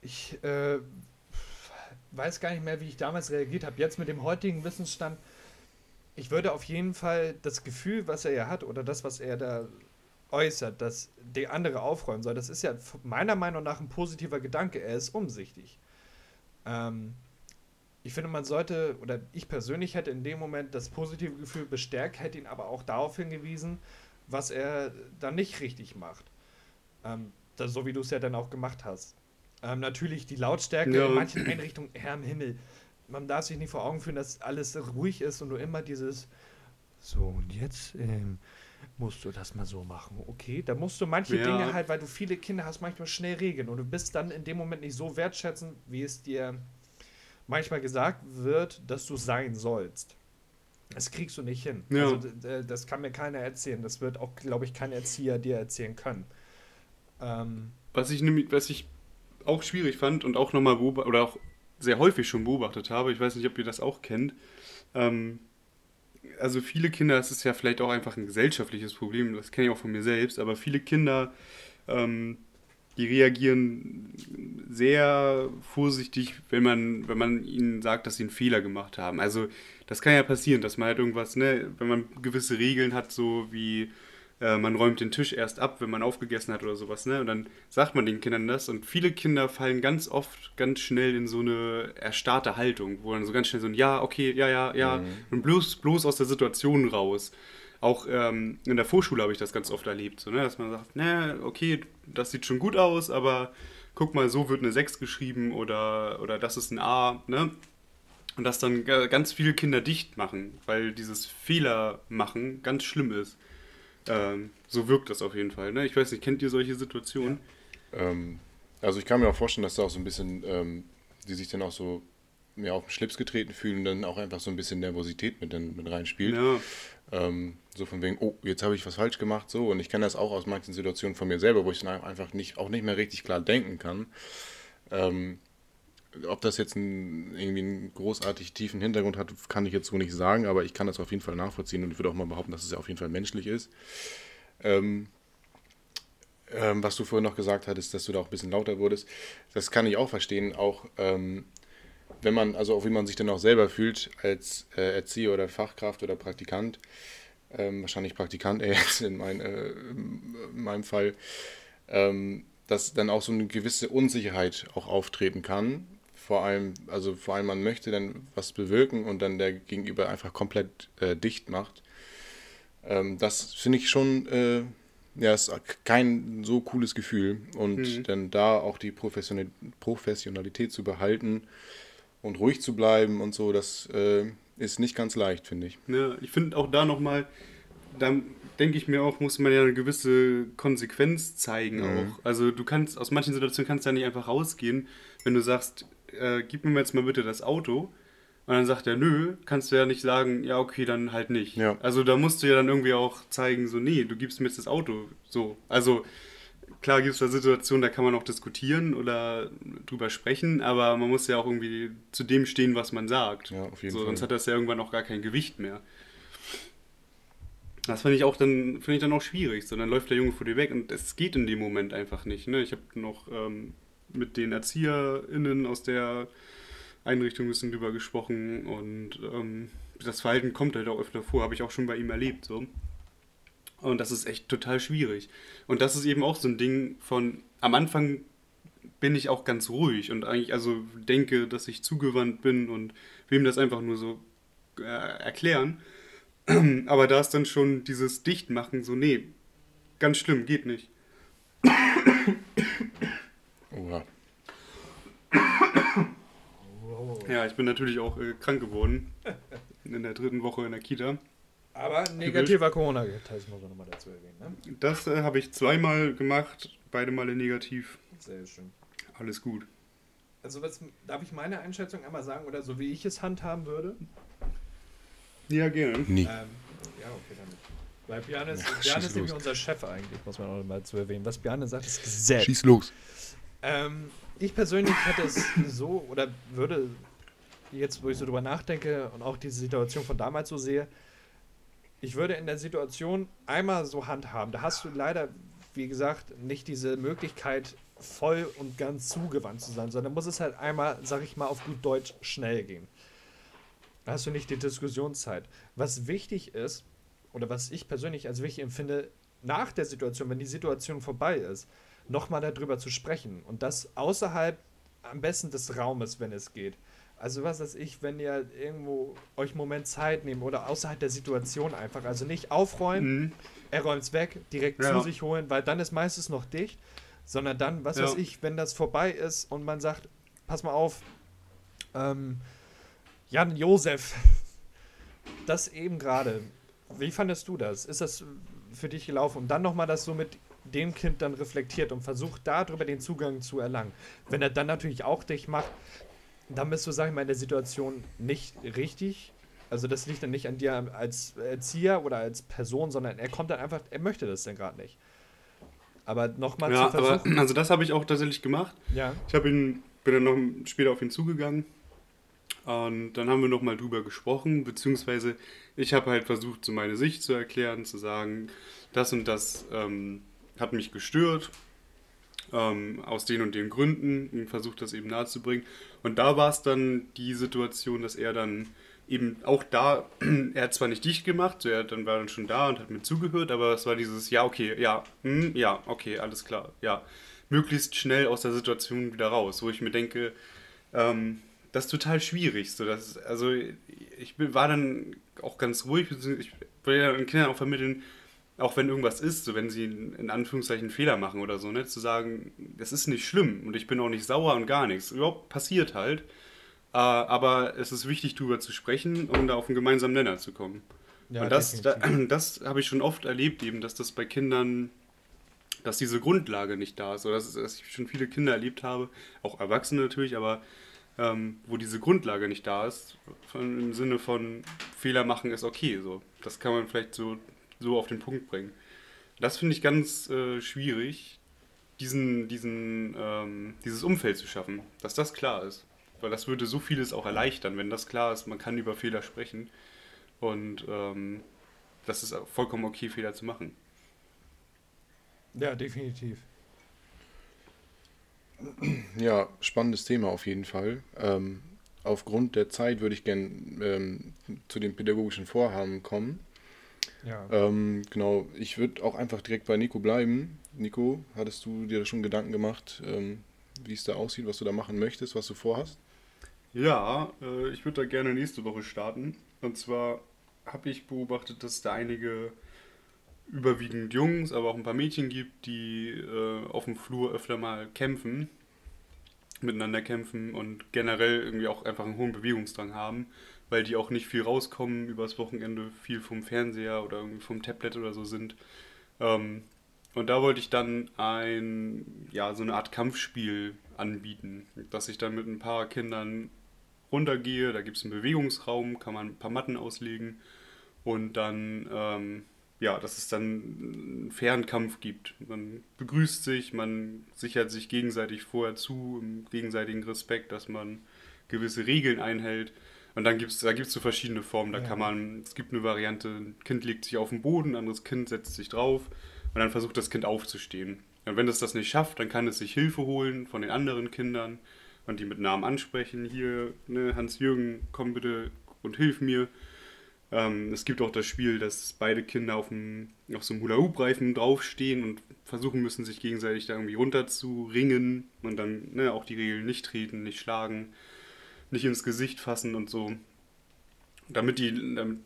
ich äh, weiß gar nicht mehr, wie ich damals reagiert habe. Jetzt mit dem heutigen Wissensstand, ich würde auf jeden Fall das Gefühl, was er ja hat, oder das, was er da äußert, dass der andere aufräumen soll, das ist ja meiner Meinung nach ein positiver Gedanke. Er ist umsichtig. Ähm, ich finde, man sollte, oder ich persönlich hätte in dem Moment das positive Gefühl bestärkt, hätte ihn aber auch darauf hingewiesen, was er dann nicht richtig macht. Ähm, das, so wie du es ja dann auch gemacht hast. Ähm, natürlich die Lautstärke Ja. in manchen Einrichtungen, Herr im Himmel. Man darf sich nicht vor Augen führen, dass alles ruhig ist und du immer dieses so und jetzt ähm, musst du das mal so machen. Okay, da musst du manche Ja. Dinge halt, weil du viele Kinder hast, manchmal schnell regeln und du bist dann in dem Moment nicht so wertschätzend, wie es dir manchmal gesagt wird, dass du sein sollst. Das kriegst du nicht hin. Ja. Also, das kann mir keiner erzählen. Das wird auch, glaube ich, kein Erzieher dir erzählen können. Ähm, Was ich nämlich, was ich auch schwierig fand und auch nochmal oder auch sehr häufig schon beobachtet habe, ich weiß nicht, ob ihr das auch kennt, ähm, also viele Kinder, das ist ja vielleicht auch einfach ein gesellschaftliches Problem, das kenne ich auch von mir selbst, aber viele Kinder, ähm, die reagieren sehr vorsichtig, wenn man, wenn man ihnen sagt, dass sie einen Fehler gemacht haben. Also das kann ja passieren, dass man halt irgendwas, ne, wenn man gewisse Regeln hat, so wie äh, man räumt den Tisch erst ab, wenn man aufgegessen hat oder sowas, ne? Und dann sagt man den Kindern das und viele Kinder fallen ganz oft ganz schnell in so eine erstarrte Haltung, wo dann so ganz schnell so ein Ja, okay, ja, ja, ja, und bloß, bloß aus der Situation raus. Auch ähm, in der Vorschule habe ich das ganz oft erlebt, so, ne? dass man sagt, ne, okay, das sieht schon gut aus, aber guck mal, so wird eine 6 geschrieben oder, oder das ist ein A, ne? Und dass dann ga- ganz viele Kinder dicht machen, weil dieses Fehler machen ganz schlimm ist. Ähm, so wirkt das auf jeden Fall. Ne? Ich weiß nicht, kennt ihr solche Situationen? Ähm, also ich kann mir auch vorstellen, dass da auch so ein bisschen, ähm, die sich dann auch so mehr auf den Schlips getreten fühlen und dann auch einfach so ein bisschen Nervosität mit, mit reinspielt. Ja, Ähm, so von wegen, oh, jetzt habe ich was falsch gemacht, so. Und ich kenne das auch aus manchen Situationen von mir selber, wo ich dann einfach nicht, auch nicht mehr richtig klar denken kann. Ob das jetzt einen, irgendwie einen großartig tiefen Hintergrund hat, kann ich jetzt so nicht sagen, aber ich kann das auf jeden Fall nachvollziehen und ich würde auch mal behaupten, dass es ja auf jeden Fall menschlich ist. Ähm, ähm, was du vorhin noch gesagt hattest, dass du da auch ein bisschen lauter wurdest, das kann ich auch verstehen, auch ähm, wenn man, also auch wie man sich dann auch selber fühlt als äh, Erzieher oder Fachkraft oder Praktikant, ähm, wahrscheinlich Praktikant eher jetzt in, mein, äh, in meinem Fall, ähm, dass dann auch so eine gewisse Unsicherheit auch auftreten kann. Vor allem, also vor allem man möchte dann was bewirken und dann der Gegenüber einfach komplett äh, dicht macht. Ähm, das finde ich schon, äh, ja, ist kein so cooles Gefühl. Und Mhm. dann da auch die Professional Professionalität zu behalten und ruhig zu bleiben und so, das äh, ist nicht ganz leicht, finde ich. ne, ich finde auch da nochmal, da denke ich mir auch, muss man ja eine gewisse Konsequenz zeigen Mhm. auch. Also du kannst, aus manchen Situationen kannst du ja nicht einfach rausgehen, wenn du sagst, äh, gib mir jetzt mal bitte das Auto. Und dann sagt er, nö, kannst du ja nicht sagen, ja, okay, dann halt nicht. Ja. Also da musst du ja dann irgendwie auch zeigen, so, nee, du gibst mir jetzt das Auto. So. Also klar gibt es da Situationen, da kann man auch diskutieren oder drüber sprechen, aber man muss ja auch irgendwie zu dem stehen, was man sagt. Ja, auf jeden so, Fall. Sonst hat das ja irgendwann auch gar kein Gewicht mehr. Das finde ich auch dann, finde ich dann auch schwierig. So, dann läuft der Junge vor dir weg und es geht in dem Moment einfach nicht. Ne? Ich habe noch ähm, mit den ErzieherInnen aus der Einrichtung ein bisschen drüber gesprochen und ähm, das Verhalten kommt halt auch öfter vor, habe ich auch schon bei ihm erlebt. So. Und das ist echt total schwierig. Und das ist eben auch so ein Ding von, am Anfang bin ich auch ganz ruhig und eigentlich also denke, dass ich zugewandt bin und ihm das einfach nur so äh, erklären. Aber da ist dann schon dieses Dichtmachen so, nee, ganz schlimm, geht nicht. Ja, ich bin natürlich auch äh, krank geworden. In der dritten Woche in der Kita. aber negativer Corona-Test muss man nochmal dazu erwähnen. Ne? Das äh, habe ich zweimal gemacht, beide Male negativ. Sehr schön. Alles gut. Also was, darf ich meine Einschätzung einmal sagen oder so wie ich es handhaben würde? Ja, gerne. Nie. Ähm, ja, okay, dann. Weil Bjarne ist, Ja, Bjarne ist nämlich unser Chef eigentlich, muss man auch mal zu erwähnen. Was Bjarne sagt, ist Gesetz. Schieß los. Ähm, ich persönlich hätte es so oder würde jetzt, wo ich so drüber nachdenke und auch diese Situation von damals so sehe, ich würde in der Situation einmal so handhaben. Da hast du leider, wie gesagt, nicht diese Möglichkeit, voll und ganz zugewandt zu sein, sondern muss es halt einmal, sag ich mal, auf gut Deutsch schnell gehen. Da hast du nicht die Diskussionszeit. Was wichtig ist, oder was ich persönlich als wichtig empfinde, nach der Situation, wenn die Situation vorbei ist, nochmal darüber zu sprechen. Und das außerhalb am besten des Raumes, wenn es geht. Also was weiß ich, wenn ihr irgendwo euch einen Moment Zeit nehmt oder außerhalb der Situation einfach. Also nicht aufräumen, Mhm. er räumt es weg, direkt Ja. zu sich holen, weil dann ist meistens noch dicht. Sondern dann, was Ja. weiß ich, wenn das vorbei ist und man sagt, pass mal auf, ähm, Jan Josef, das eben gerade. Wie fandest du das? Ist das für dich gelaufen? Und dann nochmal das so mit dem Kind dann reflektiert und versucht darüber den Zugang zu erlangen. Wenn er dann natürlich auch dich macht, dann bist du, sag ich mal, in der Situation nicht richtig. Also das liegt dann nicht an dir als Erzieher oder als Person, sondern er kommt dann einfach, er möchte das dann gerade nicht. Aber nochmal Ja, zu aber versuchen. also das habe ich auch tatsächlich gemacht. ja, Ich habe ihn, bin dann noch später auf ihn zugegangen und dann haben wir nochmal drüber gesprochen, beziehungsweise ich habe halt versucht, so meine Sicht zu erklären, zu sagen, das und das ähm, hat mich gestört, ähm, aus den und den Gründen und versucht das eben nahezubringen. Und da war es dann die Situation, dass er dann eben auch da, er hat zwar nicht dicht gemacht, so er dann war dann schon da und hat mir zugehört, aber es war dieses, ja, okay, ja, hm, ja, okay, alles klar, ja. Möglichst schnell aus der Situation wieder raus, wo ich mir denke, ähm, das ist total schwierig. So, das, also ich bin, war dann auch ganz ruhig, ich will ja den Kindern auch vermitteln, auch wenn irgendwas ist, so wenn sie in Anführungszeichen Fehler machen oder so, ne, zu sagen, das ist nicht schlimm und ich bin auch nicht sauer und gar nichts. Überhaupt passiert halt. Äh, aber es ist wichtig, darüber zu sprechen und da auf einen gemeinsamen Nenner zu kommen. ja und das, da, das habe ich schon oft erlebt, eben, dass das bei Kindern, dass diese Grundlage nicht da ist. Oder dass, dass ich schon viele Kinder erlebt habe, auch Erwachsene natürlich, aber ähm, wo diese Grundlage nicht da ist, von, im Sinne von Fehler machen ist okay. So. Das kann man vielleicht so, so auf den Punkt bringen. Das finde ich ganz äh, schwierig, diesen, diesen, ähm, dieses Umfeld zu schaffen, dass das klar ist. Weil das würde so vieles auch erleichtern, wenn das klar ist, man kann über Fehler sprechen. Und ähm, das ist vollkommen okay, Fehler zu machen. Ja, definitiv. Ja, spannendes Thema auf jeden Fall. Ähm, aufgrund der Zeit würde ich gerne ähm, zu den pädagogischen Vorhaben kommen. Ja. Ähm, genau, ich würde auch einfach direkt bei Nico bleiben. Nico, hattest du dir schon Gedanken gemacht, ähm, wie es da aussieht, was du da machen möchtest, was du vorhast? Ja, äh, ich würde da gerne nächste Woche starten. Und zwar habe ich beobachtet, dass da einige überwiegend Jungs, aber auch ein paar Mädchen gibt, die äh, auf dem Flur öfter mal kämpfen, miteinander kämpfen und generell irgendwie auch einfach einen hohen Bewegungsdrang haben, weil die auch nicht viel rauskommen übers Wochenende, viel vom Fernseher oder irgendwie vom Tablet oder so sind. Ähm, und da wollte ich dann ein, ja, so eine Art Kampfspiel anbieten, dass ich dann mit ein paar Kindern runtergehe, da gibt es einen Bewegungsraum, kann man ein paar Matten auslegen und dann, ähm, ja, dass es dann einen fairen Kampf gibt. Man begrüßt sich, man sichert sich gegenseitig vorher zu, im gegenseitigen Respekt, dass man gewisse Regeln einhält. Und dann gibt es da gibt's so verschiedene Formen. Da Ja. kann man, es gibt eine Variante, ein Kind legt sich auf den Boden, ein anderes Kind setzt sich drauf und dann versucht das Kind aufzustehen. Und wenn es das nicht schafft, dann kann es sich Hilfe holen von den anderen Kindern und die mit Namen ansprechen. Hier, ne, Hans-Jürgen, komm bitte und hilf mir. Ähm, es gibt auch das Spiel, dass beide Kinder auf, dem, auf so einem Hula-Hoop-Reifen draufstehen und versuchen müssen, sich gegenseitig da irgendwie runter zu ringen und dann ne, auch die Regeln nicht treten, nicht schlagen, nicht ins Gesicht fassen und so. Damit, die, damit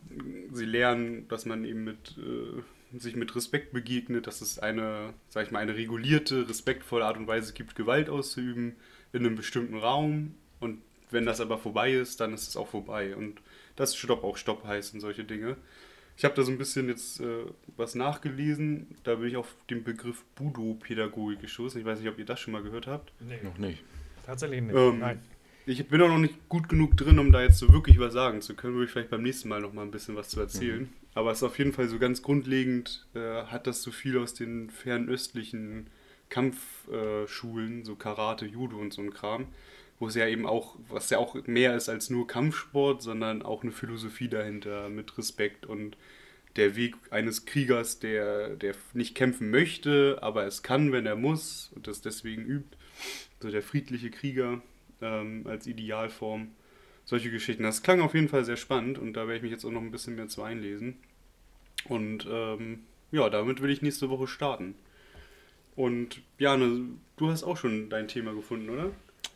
sie lernen, dass man eben mit, äh, sich mit Respekt begegnet, dass es eine, sag ich mal, eine regulierte, respektvolle Art und Weise gibt, Gewalt auszuüben in einem bestimmten Raum. Und wenn das aber vorbei ist, dann ist es auch vorbei. Und das Stopp auch Stopp heißt und solche Dinge. Ich habe da so ein bisschen jetzt äh, was nachgelesen. Da bin ich auf den Begriff Budo-Pädagogik gestoßen. Ich weiß nicht, ob ihr das schon mal gehört habt. Nee, Noch nicht. tatsächlich nicht. Ähm, Nein. Ich bin auch noch nicht gut genug drin, um da jetzt so wirklich was sagen zu können. Würde ich vielleicht beim nächsten Mal noch mal ein bisschen was zu erzählen. Aber es ist auf jeden Fall so ganz grundlegend, äh, hat das so viel aus den fernöstlichen Kampfschulen, so Karate, Judo und so ein Kram, wo es ja eben auch, was ja auch mehr ist als nur Kampfsport, sondern auch eine Philosophie dahinter mit Respekt und der Weg eines Kriegers, der, der nicht kämpfen möchte, aber es kann, wenn er muss und das deswegen übt. So der friedliche Krieger ähm, als Idealform. Solche Geschichten. Das klang auf jeden Fall sehr spannend und da werde ich mich jetzt auch noch ein bisschen mehr zu einlesen. Und ähm, ja, damit will ich nächste Woche starten. Und Jane, du hast auch schon dein Thema gefunden, oder?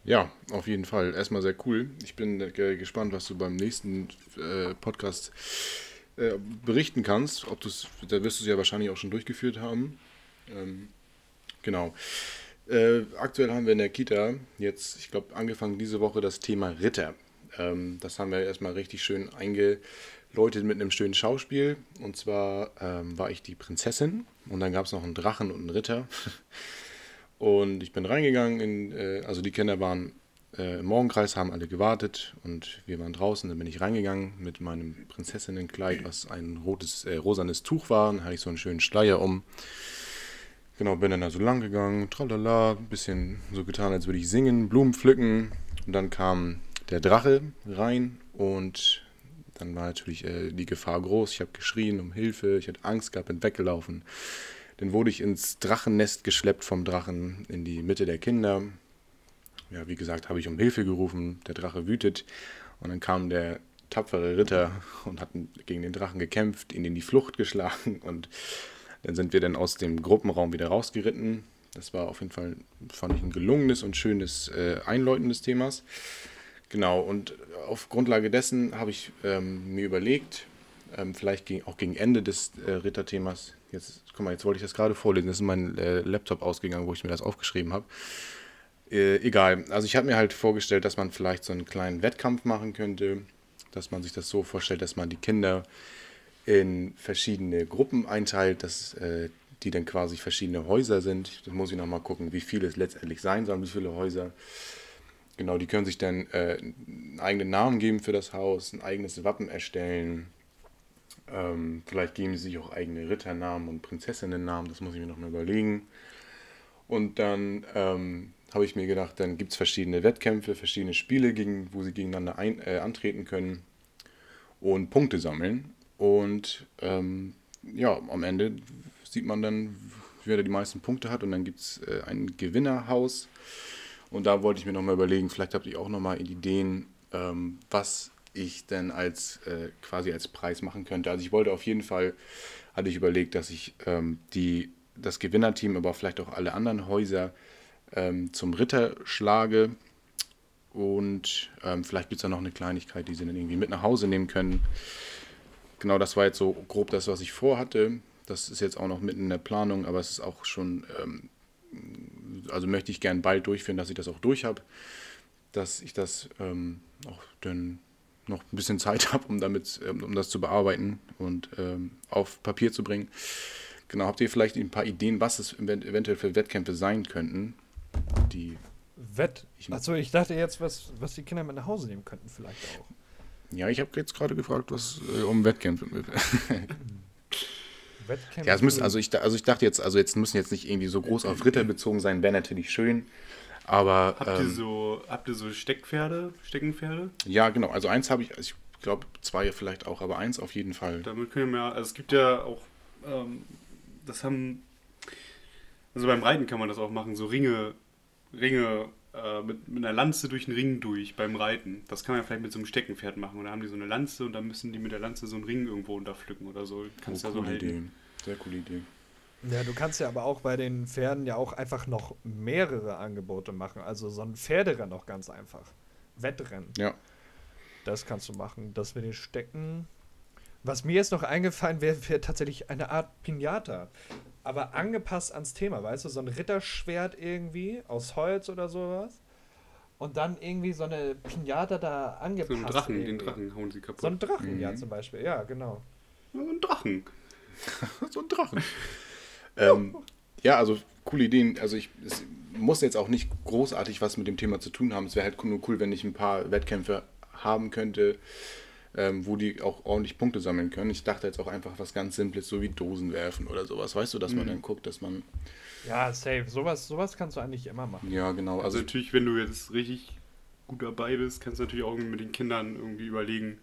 Ja, auf jeden Fall. Erstmal sehr cool. Ich bin äh, gespannt, was du beim nächsten äh, Podcast äh, berichten kannst. Ob du's, da wirst du es ja wahrscheinlich auch schon durchgeführt haben. Ähm, genau. Äh, aktuell haben wir in der Kita jetzt, ich glaube, angefangen diese Woche das Thema Ritter. Ähm, das haben wir erstmal richtig schön eingeläutet mit einem schönen Schauspiel. Und zwar ähm, war ich die Prinzessin und dann gab es noch einen Drachen und einen Ritter. Und ich bin reingegangen, in, äh, also die Kinder waren äh, im Morgenkreis, haben alle gewartet und wir waren draußen. Dann bin ich reingegangen mit meinem Prinzessinnenkleid, was ein rotes, äh, rosanes Tuch war. Dann hatte ich so einen schönen Schleier um. Genau, bin dann da so lang gegangen, tralala, ein bisschen so getan, als würde ich singen, Blumen pflücken. Und dann kam der Drache rein und dann war natürlich äh, die Gefahr groß. Ich habe geschrien um Hilfe, ich hatte Angst gehabt, bin weggelaufen. Dann wurde ich ins Drachennest geschleppt vom Drachen in die Mitte der Kinder. Ja, wie gesagt, habe ich um Hilfe gerufen. Der Drache wütet. Und dann kam der tapfere Ritter und hat gegen den Drachen gekämpft, ihn in die Flucht geschlagen. Und dann sind wir dann aus dem Gruppenraum wieder rausgeritten. Das war auf jeden Fall, fand ich, ein gelungenes und schönes äh, Einläuten des Themas. Genau, und auf Grundlage dessen habe ich ähm, mir überlegt, ähm, vielleicht gegen, auch gegen Ende des äh, Ritterthemas, jetzt, guck mal, jetzt wollte ich das gerade vorlesen, das ist mein äh, Laptop ausgegangen, wo ich mir das aufgeschrieben habe. Äh, egal, also ich habe mir halt vorgestellt, dass man vielleicht so einen kleinen Wettkampf machen könnte, dass man sich das so vorstellt, dass man die Kinder in verschiedene Gruppen einteilt, dass äh, die dann quasi verschiedene Häuser sind. Da muss ich nochmal gucken, wie viele es letztendlich sein sollen, wie viele Häuser. Genau, die können sich dann äh, einen eigenen Namen geben für das Haus, ein eigenes Wappen erstellen. Ähm, vielleicht geben sie sich auch eigene Ritternamen und Prinzessinnennamen, das muss ich mir noch mal überlegen. Und dann ähm, habe ich mir gedacht, dann gibt es verschiedene Wettkämpfe, verschiedene Spiele, gegen, wo sie gegeneinander ein, äh, antreten können und Punkte sammeln. Und ähm, ja, am Ende sieht man dann, wer die meisten Punkte hat und dann gibt es äh, ein Gewinnerhaus. Und da wollte ich mir nochmal überlegen, vielleicht habt ihr auch nochmal Ideen, ähm, was ich denn als äh, quasi als Preis machen könnte. Also ich wollte auf jeden Fall, hatte ich überlegt, dass ich ähm, die, das Gewinnerteam, aber vielleicht auch alle anderen Häuser ähm, zum Ritter schlage. Und ähm, vielleicht gibt es da noch eine Kleinigkeit, die sie dann irgendwie mit nach Hause nehmen können. Genau, das war jetzt so grob das, was ich vorhatte. Das ist jetzt auch noch mitten in der Planung, aber es ist auch schon, ähm, also möchte ich gern bald durchführen, dass ich das auch durch habe, dass ich das ähm, auch dann noch ein bisschen Zeit habe, um damit, ähm, um das zu bearbeiten und ähm, auf Papier zu bringen. Genau, habt ihr vielleicht ein paar Ideen, was es eventuell für Wettkämpfe sein könnten, die Wett. Achso, ich dachte jetzt, was, was die Kinder mit nach Hause nehmen könnten, vielleicht auch. Ja, ich habe jetzt gerade gefragt, was äh, um Wettkämpfe. Wettkämpfe. ja, es müssen, also ich, also ich dachte jetzt, also jetzt müssen jetzt nicht irgendwie so groß auf Ritter bezogen sein, wäre natürlich schön. Aber. Habt ihr ähm, so, habt ihr so Steckpferde, Steckenpferde? Ja, genau. Also eins habe ich, also ich glaube zwei vielleicht auch, aber eins auf jeden Fall. Damit können wir, also es gibt ja auch, ähm, das haben, also beim Reiten kann man das auch machen, so Ringe, Ringe äh, mit, mit einer Lanze durch einen Ring durch beim Reiten. Das kann man vielleicht mit so einem Steckenpferd machen. Und da haben die so eine Lanze und dann müssen die mit der Lanze so einen Ring irgendwo unterpflücken oder so. Kannst oh, ja so coole halten. Idee. Sehr coole Idee. Ja, du kannst ja aber auch bei den Pferden ja auch einfach noch mehrere Angebote machen. Also so ein Pferderennen auch ganz einfach. Wettrennen. Ja. Das kannst du machen. Das mit den Stecken. Was mir jetzt noch eingefallen wäre, wäre tatsächlich eine Art Pinata. Aber angepasst ans Thema, weißt du? So ein Ritterschwert irgendwie aus Holz oder sowas. Und dann irgendwie so eine Pinata da So angepasst. einen Drachen, den irgendwie. Drachen hauen sie kaputt. So ein Drachen, Mhm. ja, zum Beispiel. Ja, genau. So ein Drachen. so ein Drachen. ähm, ja, also coole Ideen. Also ich es muss jetzt auch nicht großartig was mit dem Thema zu tun haben. Es wäre halt nur cool, wenn ich ein paar Wettkämpfe haben könnte, ähm, wo die auch ordentlich Punkte sammeln können. Ich dachte jetzt auch einfach was ganz Simples, so wie Dosen werfen oder sowas. Weißt du, dass man Mhm. dann guckt, dass man. Ja, safe. Sowas, sowas kannst du eigentlich immer machen. Ja, genau. Also Also natürlich, wenn du jetzt richtig gut dabei bist, kannst du natürlich auch mit den Kindern irgendwie überlegen,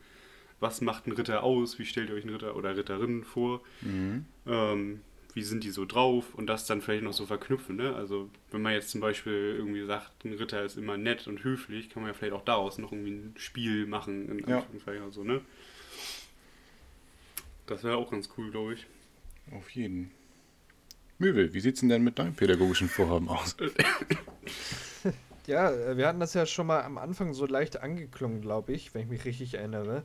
was macht ein Ritter aus, wie stellt ihr euch einen Ritter oder Ritterin vor, mhm. ähm, wie sind die so drauf und das dann vielleicht noch so verknüpfen. Ne? Also wenn man jetzt zum Beispiel irgendwie sagt, ein Ritter ist immer nett und höflich, kann man ja vielleicht auch daraus noch irgendwie ein Spiel machen, in Ja. Anführungszeichen oder so, ne? Das wäre auch ganz cool, glaube ich. Auf jeden. Möbel, wie sieht's denn denn mit deinem pädagogischen Vorhaben aus? Ja, äh, wir hatten das ja schon mal am Anfang so leicht angeklungen, glaube ich, wenn ich mich richtig erinnere.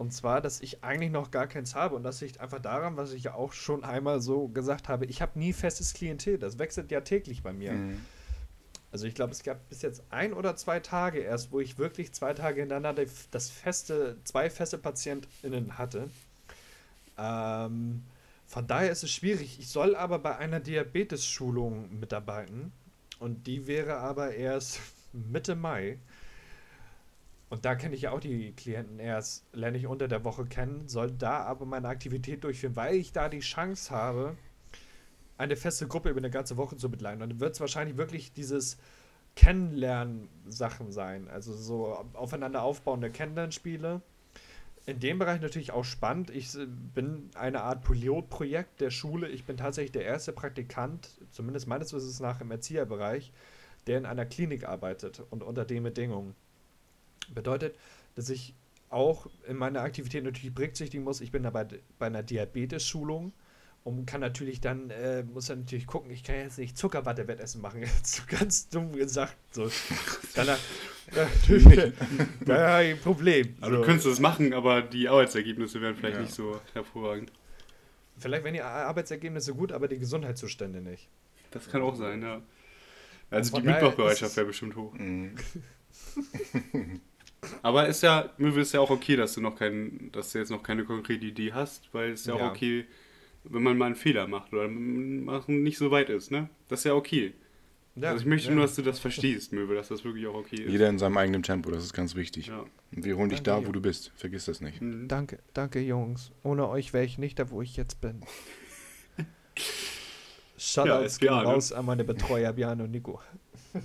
Und zwar, dass ich eigentlich noch gar keins habe. Und das liegt einfach daran, was ich ja auch schon einmal so gesagt habe. Ich habe nie festes Klientel. Das wechselt ja täglich bei mir. Mhm. Also ich glaube, es gab bis jetzt ein oder zwei Tage erst, wo ich wirklich zwei Tage hintereinander das feste, zwei feste PatientInnen hatte. Ähm, von daher ist es schwierig. Ich soll aber bei einer Diabetes-Schulung mitarbeiten. Und die wäre aber erst Mitte Mai. Und da kenne ich ja auch die Klienten erst, lerne ich unter der Woche kennen, soll da aber meine Aktivität durchführen, weil ich da die Chance habe, eine feste Gruppe über eine ganze Woche zu begleiten. Und dann wird es wahrscheinlich wirklich dieses Kennenlernen-Sachen sein. Also so aufeinander aufbauende Kennenlernspiele. In dem Bereich natürlich auch spannend. Ich bin eine Art Pilotprojekt der Schule. Ich bin tatsächlich der erste Praktikant, zumindest meines Wissens nach im Erzieherbereich, der in einer Klinik arbeitet und unter den Bedingungen. Bedeutet, dass ich auch in meiner Aktivität natürlich berücksichtigen muss, ich bin dabei bei einer Diabetes-Schulung und kann natürlich dann, äh, muss dann natürlich gucken, ich kann jetzt nicht Zuckerwatte-Wettessen machen, jetzt so ganz dumm gesagt. So. Dann, ja, natürlich. Ich ein Problem. Also du So. könntest es machen, aber die Arbeitsergebnisse wären vielleicht Ja. nicht so hervorragend. Vielleicht wären die Arbeitsergebnisse gut, aber die Gesundheitszustände nicht. Das kann auch sein, ja. Also von die Mitmachbereitschaft wäre bestimmt hoch. Mhm. Aber ist ja, mir ist ja auch okay, dass du noch kein, dass du jetzt noch keine konkrete Idee hast, weil es ja, Ja. auch okay, wenn man mal einen Fehler macht oder machen nicht so weit ist, ne? Das ist ja okay. Ja, also ich möchte ja. nur, dass du das verstehst, Möwe, dass das wirklich auch okay ist. Jeder in seinem eigenen Tempo, das ist ganz wichtig. Ja. Und wir holen dich Danke da, dir. wo du bist. Vergiss das nicht. Mhm. Danke, danke Jungs. Ohne euch wäre ich nicht da, wo ich jetzt bin. Shoutouts SPA, gehen ne? raus an meine Betreuer Björn und Nico.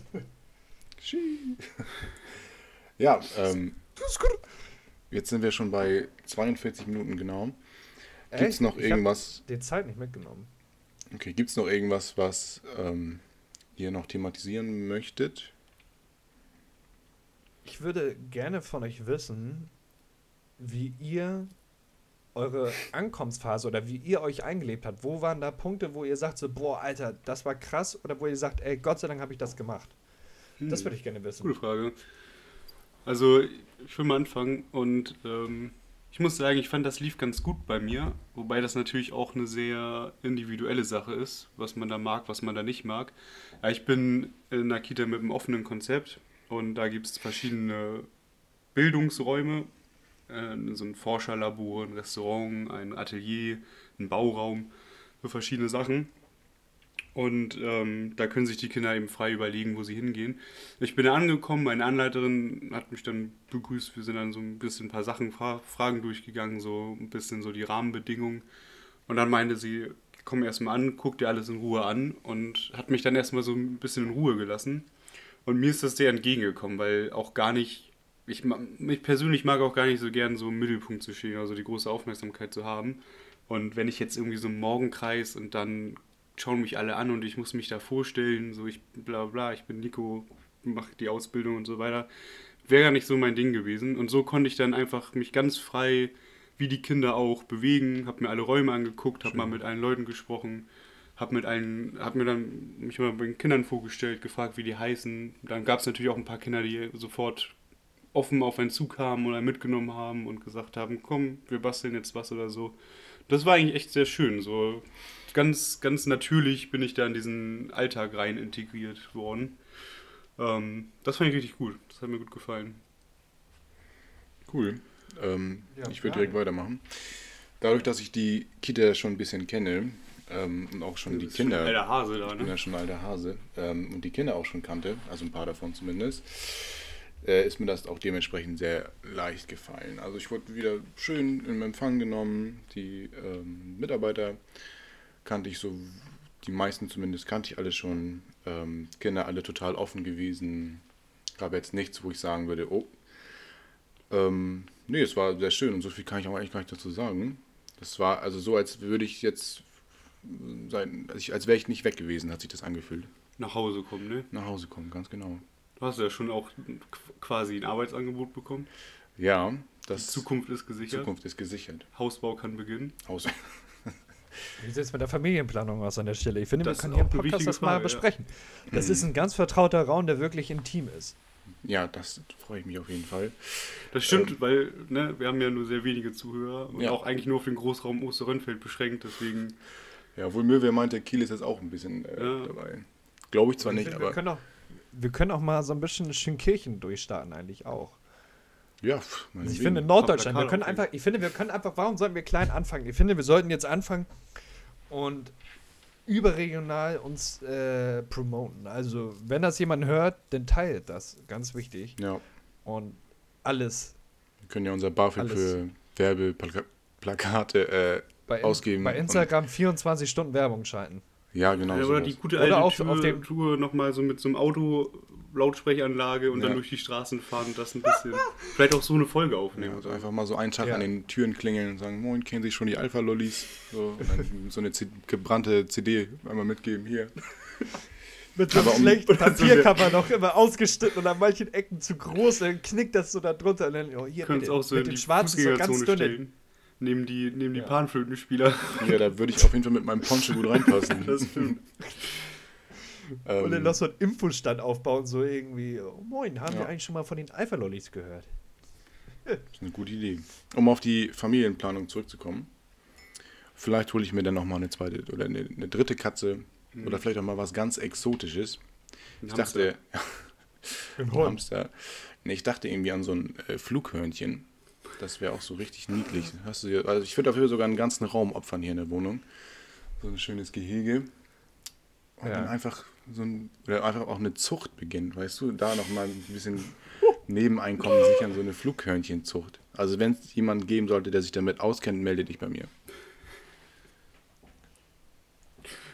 Ja, ähm, jetzt sind wir schon bei 42 Minuten genau. Gibt es noch Ich hab irgendwas, Die Zeit nicht mitgenommen. okay, gibt's noch irgendwas, was ähm, ihr noch thematisieren möchtet? Ich würde gerne von euch wissen, wie ihr eure Ankommensphase oder wie ihr euch eingelebt habt. Wo waren da Punkte, wo ihr sagt so, boah, Alter, das war krass oder wo ihr sagt, ey, Gott sei Dank habe ich das gemacht. Das würde ich gerne wissen. Gute Frage. Also, ich will mal anfangen und ähm, ich muss sagen, ich fand, das lief ganz gut bei mir, wobei das natürlich auch eine sehr individuelle Sache ist, was man da mag, was man da nicht mag. Ja, ich bin in einer Kita mit einem offenen Konzept und da gibt es verschiedene Bildungsräume, äh, so ein Forscherlabor, ein Restaurant, ein Atelier, ein Bauraum, für verschiedene Sachen. Und ähm, da können sich die Kinder eben frei überlegen, wo sie hingehen. Ich bin angekommen, meine Anleiterin hat mich dann begrüßt. Wir sind dann so ein bisschen ein paar Sachen, Fra Fragen durchgegangen, so ein bisschen so die Rahmenbedingungen. Und dann meinte sie, komm erstmal an, guck dir alles in Ruhe an und hat mich dann erstmal so ein bisschen in Ruhe gelassen. Und mir ist das sehr entgegengekommen, weil auch gar nicht, ich, ich persönlich mag auch gar nicht so gern so im Mittelpunkt zu stehen, also die große Aufmerksamkeit zu haben. Und wenn ich jetzt irgendwie so im Morgenkreis und dann schauen mich alle an und ich muss mich da vorstellen, so ich bla bla, ich bin Nico, mache die Ausbildung und so weiter, wäre gar nicht so mein Ding gewesen. Und so konnte ich dann einfach mich ganz frei, wie die Kinder auch, bewegen, habe mir alle Räume angeguckt, habe mal mit allen Leuten gesprochen, habe mit allen, habe mir dann mich mal bei den Kindern vorgestellt, gefragt, wie die heißen. Dann gab es natürlich auch ein paar Kinder, die sofort offen auf einen Zug kamen oder mitgenommen haben und gesagt haben, komm, wir basteln jetzt was oder so. Das war eigentlich echt sehr schön. So ganz, ganz natürlich bin ich da in diesen Alltag rein integriert worden. Ähm, das fand ich richtig gut. Das hat mir gut gefallen. Cool. Ähm, Ja, ich würde direkt weitermachen. Dadurch, dass ich die Kita schon ein bisschen kenne ähm, und auch schon die schon Kinder, ein alter Hase da, ich bin ne? ja schon alter Hase, ähm, und die Kinder auch schon kannte, also ein paar davon zumindest, äh, ist mir das auch dementsprechend sehr leicht gefallen. Also ich wurde wieder schön im Empfang genommen, die ähm, Mitarbeiter kannte ich so, die meisten zumindest kannte ich alle schon, ähm, Kinder alle total offen gewesen, gab jetzt nichts, wo ich sagen würde, oh, ähm, nee, es war sehr schön und so viel kann ich auch eigentlich gar nicht dazu sagen. Das war also so, als würde ich jetzt sein, als, ich, als wäre ich nicht weg gewesen, hat sich das angefühlt. Nach Hause kommen, ne? Nach Hause kommen, ganz genau. Du hast ja schon auch qu- quasi ein Arbeitsangebot bekommen. Ja, Die das Zukunft ist gesichert. Zukunft ist gesichert. Hausbau kann beginnen. Haus. Wie sieht es mit der Familienplanung aus an der Stelle? Ich finde, Das wir können hier im Podcast das mal Frage, ja. besprechen. Das ist ein ganz vertrauter Raum, der wirklich intim ist. Ja, das freue ich mich auf jeden Fall. Das stimmt, weil ne, wir haben ja nur sehr wenige Zuhörer und Ja. auch eigentlich nur auf den Großraum Osterrönfeld beschränkt, deswegen Ja, obwohl Möwe meinte, Kiel ist jetzt auch ein bisschen äh, Ja. dabei. Glaube ich zwar Ich nicht, finde, wir, aber können auch, wir können auch mal so ein bisschen Schönkirchen durchstarten, eigentlich auch. Ja, Also ich finde Norddeutschland, wir können einfach, ich finde, wir können einfach, warum sollten wir klein anfangen? Ich finde, wir sollten jetzt anfangen und überregional uns äh, promoten. Also, wenn das jemand hört, dann teilt das. Ganz wichtig. Ja, Und alles wir können ja unser BAföG Alles. für Werbeplakate, äh, bei, Ausgeben bei und- Instagram 24 Stunden Werbung schalten. ja genau. Ja, oder sowas. die gute Oder alte auf- Tour, auf dem- Tour nochmal so mit so einem Auto, Lautsprecheranlage und Ja. dann durch die Straßen fahren und das ein bisschen. vielleicht auch so eine Folge aufnehmen. Ja, also einfach mal so einen Tag Ja. an den Türen klingeln und sagen, moin, kennen Sie schon die Alpha-Lollis? So, und dann so eine C gebrannte CD einmal mitgeben, hier. Mit so einem um- schlechten oder so Papiercover noch immer ausgeschnitten und an manchen Ecken zu groß, dann knickt das so da drunter und dann, oh, hier den- auch so in mit die dem schwarzen so ganz dünne. stellen. Neben die, neben die Ja. Panflötenspieler. Ja, da würde ich auf jeden Fall mit meinem Poncho gut reinpassen. Das stimmt. Und dann ähm, noch so einen Infostand aufbauen, so irgendwie, oh, moin, haben Ja. wir eigentlich schon mal von den Alpha-Lollis gehört? Das ist eine gute Idee. Um auf die Familienplanung zurückzukommen, vielleicht hole ich mir dann nochmal eine zweite oder eine, eine dritte Katze oder vielleicht auch mal was ganz Exotisches. Ich dachte, Ein ein Hamster. Nee, ich dachte irgendwie an so ein äh, Flughörnchen. Das wäre auch so richtig niedlich. Hast du, hier- also ich würde dafür sogar einen ganzen Raum opfern hier in der Wohnung. So ein schönes Gehege. Und Ja. dann einfach so ein, oder einfach auch eine Zucht beginnt, weißt du? Da nochmal ein bisschen Nebeneinkommen sichern, so eine Flughörnchenzucht. Also wenn es jemanden geben sollte, der sich damit auskennt, melde dich bei mir.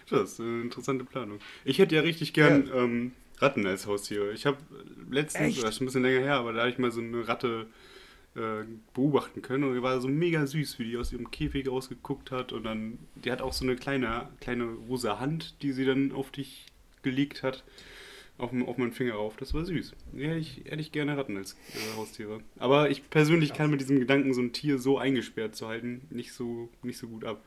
Das ist eine interessante Planung. Ich hätte ja richtig gern ähm, Ratten als Haustiere. Ich habe letztens, Echt? das ist ein bisschen länger her, aber da habe ich mal so eine Ratte äh, beobachten können und die war so mega süß, wie die aus ihrem Käfig rausgeguckt hat und dann, die hat auch so eine kleine, kleine rosa Hand, die sie dann auf dich gelegt hat, auf, auf meinen Finger rauf. Das war süß. Hätte ich, hätte ich gerne Ratten als äh, Haustiere. Aber ich persönlich kann mit diesem Gedanken, so ein Tier so eingesperrt zu halten, nicht so, nicht so gut ab.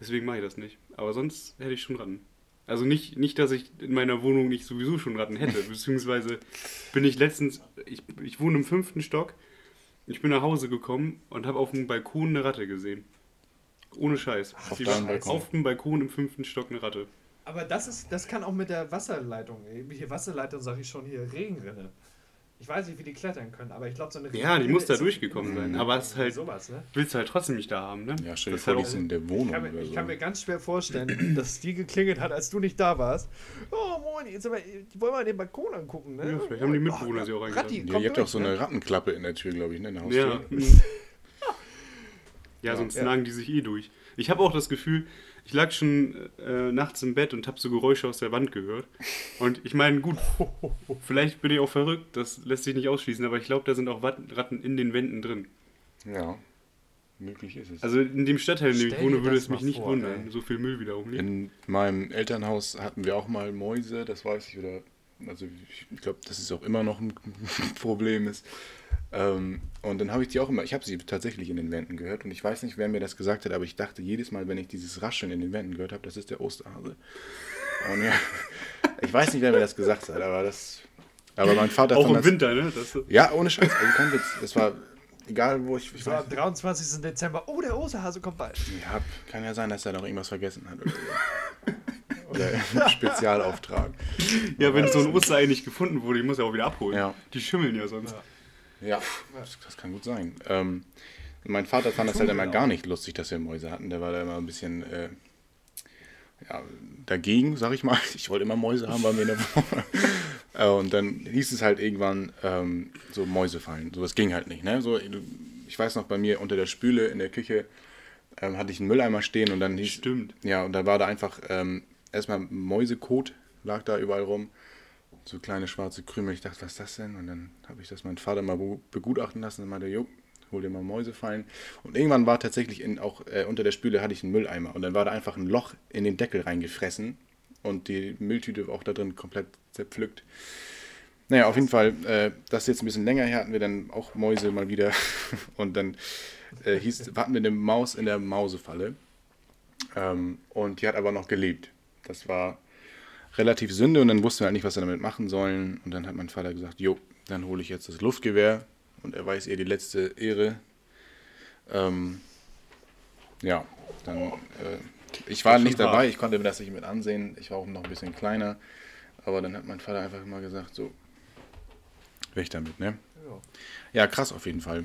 Deswegen mache ich das nicht. Aber sonst hätte ich schon Ratten. Also nicht, nicht, dass ich in meiner Wohnung nicht sowieso schon Ratten hätte. Beziehungsweise bin ich letztens, ich, ich wohne im fünften Stock, ich bin nach Hause gekommen und habe auf dem Balkon eine Ratte gesehen. Ohne Scheiß. Auf? Auf dem Balkon im fünften Stock eine Ratte. Aber das ist, das kann auch mit der Wasserleitung, hier Wasserleitung sage ich schon, hier Regenrinne. Ich weiß nicht, wie die klettern können, aber ich glaube, so eine Ja, die Regenrinne muss da durchgekommen sein. Aber es ist halt, sowas, ne? willst du halt trotzdem nicht da haben, ne? Ja, stell dir Das vor, ist die sind in der Ich Wohnung kann, mir, oder ich so. kann mir ganz schwer vorstellen, dass die geklingelt hat, als du nicht da warst. Oh, moin, jetzt aber, die wollen mal den Balkon angucken, ne? Ja, vielleicht haben die Oh, Mitbewohner sie auch Ratti, eingeladen. Ja, ihr habt auch so ne? eine Rattenklappe in der Tür, glaube ich, ne? In der Ja. Haustür. ja, sonst Ja. nagen die sich eh durch. Ich habe auch das Gefühl, ich lag schon äh, nachts im Bett und habe so Geräusche aus der Wand gehört. Und ich meine, gut, vielleicht bin ich auch verrückt, das lässt sich nicht ausschließen, aber ich glaube, da sind auch Ratten in den Wänden drin. Ja, möglich ist es. Also in dem Stadtteil, in dem ich wohne, würde es mich nicht vor, wundern. ey. So viel Müll wieder rumliegt. In meinem Elternhaus hatten wir auch mal Mäuse, das weiß ich, oder also ich, ich glaube, das ist auch immer noch ein Problem ist. Ähm, und dann habe ich die auch immer, ich habe sie tatsächlich in den Wänden gehört und ich weiß nicht, wer mir das gesagt hat, aber ich dachte jedes Mal, wenn ich dieses Rascheln in den Wänden gehört habe, das ist der Osterhase. Und ja, ich weiß nicht, wer mir das gesagt hat, aber das, aber mein Vater auch im das, Winter, ne? Das, ja, ohne Scheiß, also kein Witz, das war egal, wo ich, ich So weiß, am 23. Dezember, oh, der Osterhase kommt bald. ja, kann ja sein, dass er noch irgendwas vergessen hat oder so. Oder Spezialauftrag. ja, wenn so ein Osterei nicht gefunden wurde, ich muss ja auch wieder abholen. Ja. Die schimmeln ja sonst. Ja, das, das kann gut sein. Ähm, mein Vater fand das halt immer gar nicht lustig, dass wir Mäuse hatten. Der war da immer ein bisschen äh, ja, dagegen, sag ich mal. Ich wollte immer Mäuse haben bei mir in der Wohnung. Äh, Und dann hieß es halt irgendwann ähm, so Mäuse fallen. So, das ging halt nicht. Ne? So, ich weiß noch, bei mir unter der Spüle in der Küche ähm, hatte ich einen Mülleimer stehen und dann hieß Stimmt. ja, und da war da einfach ähm, erstmal Mäusekot, lag da überall rum. So kleine schwarze Krümel. Ich dachte, was ist das denn? Und dann habe ich das meinem Vater mal be- begutachten lassen und meinte, jo, hol dir mal Mäusefallen. Und irgendwann war tatsächlich in, auch äh, unter der Spüle hatte ich einen Mülleimer und dann war da einfach ein Loch in den Deckel reingefressen und die Mülltüte auch da drin komplett zerpflückt. Naja, auf jeden Fall, äh, das jetzt ein bisschen länger her, hatten wir dann auch Mäuse mal wieder und dann äh, hieß, hatten wir eine Maus in der Mausefalle. Ähm, und die hat aber noch gelebt. Das war relativ Sünde und dann wussten wir halt nicht, was wir damit machen sollen. Und dann hat mein Vater gesagt, jo, dann hole ich jetzt das Luftgewehr und er weiß ihr die letzte Ehre. Ähm, ja, dann, äh, ich war nicht dabei, hart. ich konnte mir das nicht mit ansehen. Ich war auch noch ein bisschen kleiner. Aber dann hat mein Vater einfach immer gesagt, so, weg damit, ne? Ja. Ja, krass auf jeden Fall.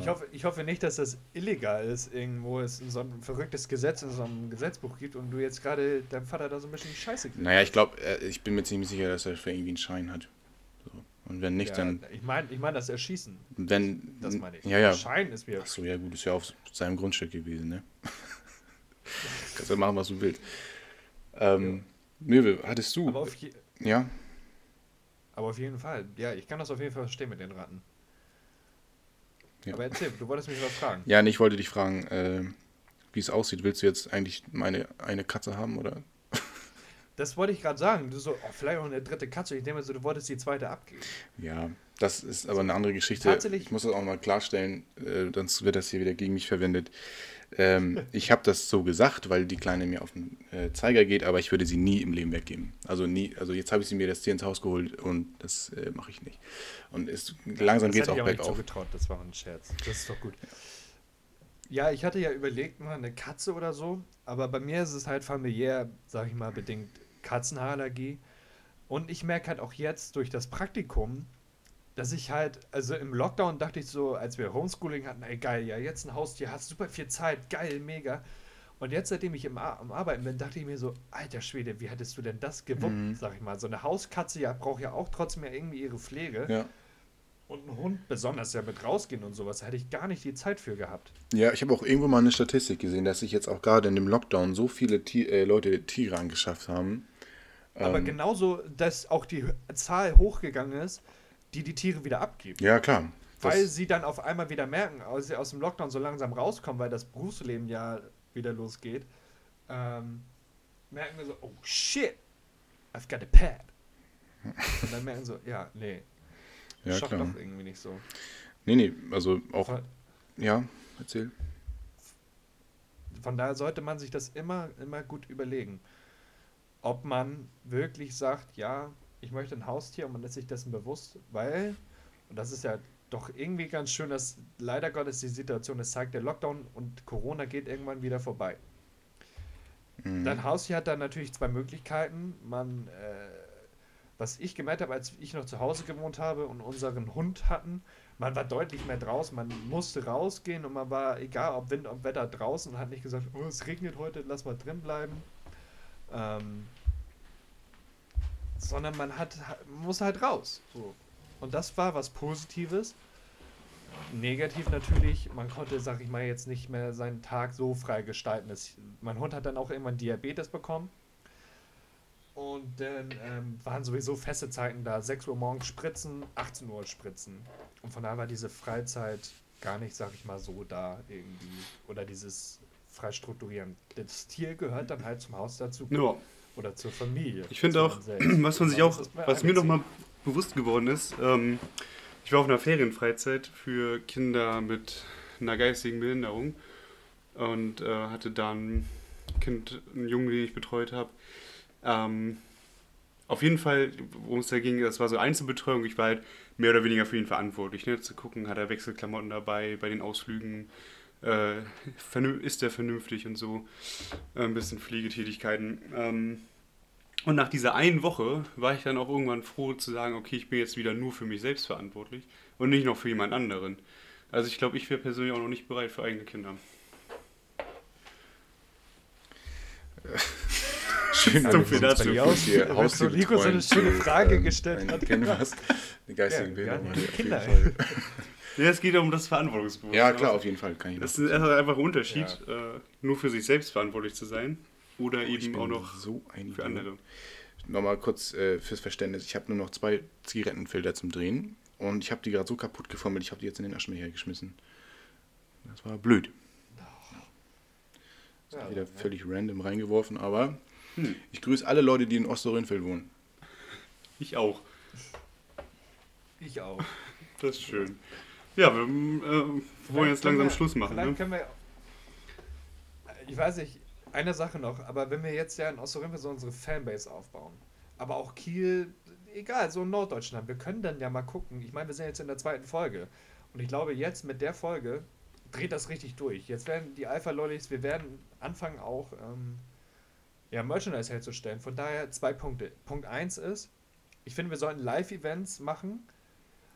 Ich hoffe, ich hoffe nicht, dass das illegal ist, irgendwo es so ein verrücktes Gesetz in so einem Gesetzbuch gibt und du jetzt gerade deinem Vater da so ein bisschen Scheiße kriegst. naja, ich glaube, ich bin mir ziemlich sicher, dass er für irgendwie einen Schein hat. So. Und wenn nicht, Ja, dann, Ich meine ich mein das Erschießen. wenn, Das meine ich. ja, ja, Schein ist mir. Ach so, ja gut, ist ja auf seinem Grundstück gewesen, ne? Kannst ja machen, was du willst. Ähm, Möwe, hattest du? Aber je, ja? aber auf jeden Fall. Ja, ich kann das auf jeden Fall verstehen mit den Ratten. Ja. Aber erzähl, du wolltest mich was fragen. Ja, nee, ich wollte dich fragen, äh, wie es aussieht. Willst du jetzt eigentlich meine eine Katze haben oder? Das wollte ich gerade sagen. Du so, oh, vielleicht auch eine dritte Katze. Ich denke mir so, du wolltest die zweite abgeben. Ja, das ist aber eine andere Geschichte. Tatsächlich- Ich muss das auch mal klarstellen, äh, sonst wird das hier wieder gegen mich verwendet. Ähm, ich habe das so gesagt, weil die Kleine mir auf den äh, Zeiger geht, aber ich würde sie nie im Leben weggeben. Also nie, also jetzt habe ich sie mir das Tier ins Haus geholt und das äh, mache ich nicht. Und ist, langsam geht es auch bergauf. zugetraut, das war ein Scherz. Das ist doch gut. Ja, ich hatte ja überlegt, mal eine Katze oder so, aber bei mir ist es halt familiär, sag ich mal, bedingt Katzenhaarallergie. Und ich merke halt auch jetzt durch das Praktikum, dass ich halt, also im Lockdown dachte ich so, als wir Homeschooling hatten, ey geil, ja, jetzt ein Haustier, hast super viel Zeit, geil, mega. Und jetzt, seitdem ich im am Arbeiten bin, dachte ich mir so, alter Schwede, wie hättest du denn das gewuppt, Mhm. sag ich mal. So eine Hauskatze ja, braucht ja auch trotzdem ja irgendwie ihre Pflege. Ja. Und ein Hund, besonders ja mit rausgehen und sowas, hätte ich gar nicht die Zeit für gehabt. Ja, ich habe auch irgendwo mal eine Statistik gesehen, dass sich jetzt auch gerade in dem Lockdown so viele Ti äh, Leute Tiere angeschafft haben. Aber Ähm, genauso, dass auch die Zahl hochgegangen ist, die die Tiere wieder abgibt. Ja, klar. Das, Weil sie dann auf einmal wieder merken, als sie aus dem Lockdown so langsam rauskommen, weil das Berufsleben ja wieder losgeht, ähm, merken wir so, oh shit, I've got a pet. Und dann merken so, ja, nee, ja, schafft klar. doch irgendwie nicht so. Nee, nee, also auch, Von, ja, erzähl. von daher sollte man sich das immer, immer gut überlegen. Ob man wirklich sagt, ja, ich möchte ein Haustier und man ist sich dessen bewusst, weil, und das ist ja doch irgendwie ganz schön, dass leider Gottes die Situation es zeigt, der Lockdown und Corona geht irgendwann wieder vorbei. Mhm. Dein Haustier hat dann natürlich zwei Möglichkeiten. Man, äh, was ich gemerkt habe, als ich noch zu Hause gewohnt habe und unseren Hund hatten, man war deutlich mehr draußen, man musste rausgehen und man war, egal ob Wind, ob Wetter, draußen und hat nicht gesagt, oh, es regnet heute, lass mal drin bleiben. Ähm, sondern man hat, muss halt raus. So. Und das war was Positives. Negativ natürlich, man konnte, sag ich mal, jetzt nicht mehr seinen Tag so frei gestalten. Es, mein Hund hat dann auch irgendwann Diabetes bekommen. Und dann ähm, waren sowieso feste Zeiten da. 6 Uhr morgens spritzen, 18 Uhr spritzen. Und von daher war diese Freizeit gar nicht, sag ich mal, so da irgendwie. Oder dieses frei strukturieren. Das Tier gehört dann halt zum Haus dazu. Ja. Oder zur Familie. Ich finde auch, was man sich auch, was mir noch mal eingezogen. bewusst geworden ist, ähm, ich war auf einer Ferienfreizeit für Kinder mit einer geistigen Behinderung und äh, hatte da ein Kind, einen Jungen, den ich betreut habe. Ähm, auf jeden Fall, worum es da ging, das war so Einzelbetreuung. Ich war halt mehr oder weniger für ihn verantwortlich, ne? zu gucken, hat er Wechselklamotten dabei bei den Ausflügen, äh, ist er vernünftig und so, äh, ein bisschen Pflegetätigkeiten. Ähm, und nach dieser einen Woche war ich dann auch irgendwann froh zu sagen, okay, ich bin jetzt wieder nur für mich selbst verantwortlich und nicht noch für jemand anderen. Also ich glaube, ich wäre persönlich auch noch nicht bereit für eigene Kinder. Schön, So viel dazu. Hier Wenn Haustier so Nico so eine schöne Frage äh, gestellt ein hat. Kind, was eine geistige Ja, jeden Kinder. Ja, es geht um das Verantwortungsbewusstsein. Ja, klar, auf jeden Fall kann ich Das das. ist einfach ein Unterschied, äh, nur für sich selbst verantwortlich zu sein oder Ich eben auch noch so ein für andere. Nochmal kurz äh, fürs Verständnis. Ich habe nur noch zwei Zigarettenfilter zum Drehen und ich habe die gerade so kaputt gefummelt, ich habe die jetzt in den Aschenbecher geschmissen. Das war blöd. Das Ja, ist wieder ja. völlig random reingeworfen, aber Hm. ich grüße alle Leute, die in Osterrönfeld wohnen. Ich auch. Ich auch. Das ist schön. Ja, wir ähm, wollen jetzt langsam wir- Schluss machen. Ne? können wir. Ich weiß nicht, Eine Sache noch, aber wenn wir jetzt ja in Ostorimpia so unsere Fanbase aufbauen, aber auch Kiel, egal, so in Norddeutschland, wir können dann ja mal gucken. Ich meine, wir sind jetzt in der zweiten Folge. Und ich glaube, jetzt mit der Folge dreht das richtig durch. Jetzt werden die Alpha Lollies, wir werden anfangen auch ähm, ja, Merchandise herzustellen. Von daher zwei Punkte. Punkt 1 ist, ich finde, wir sollten Live-Events machen.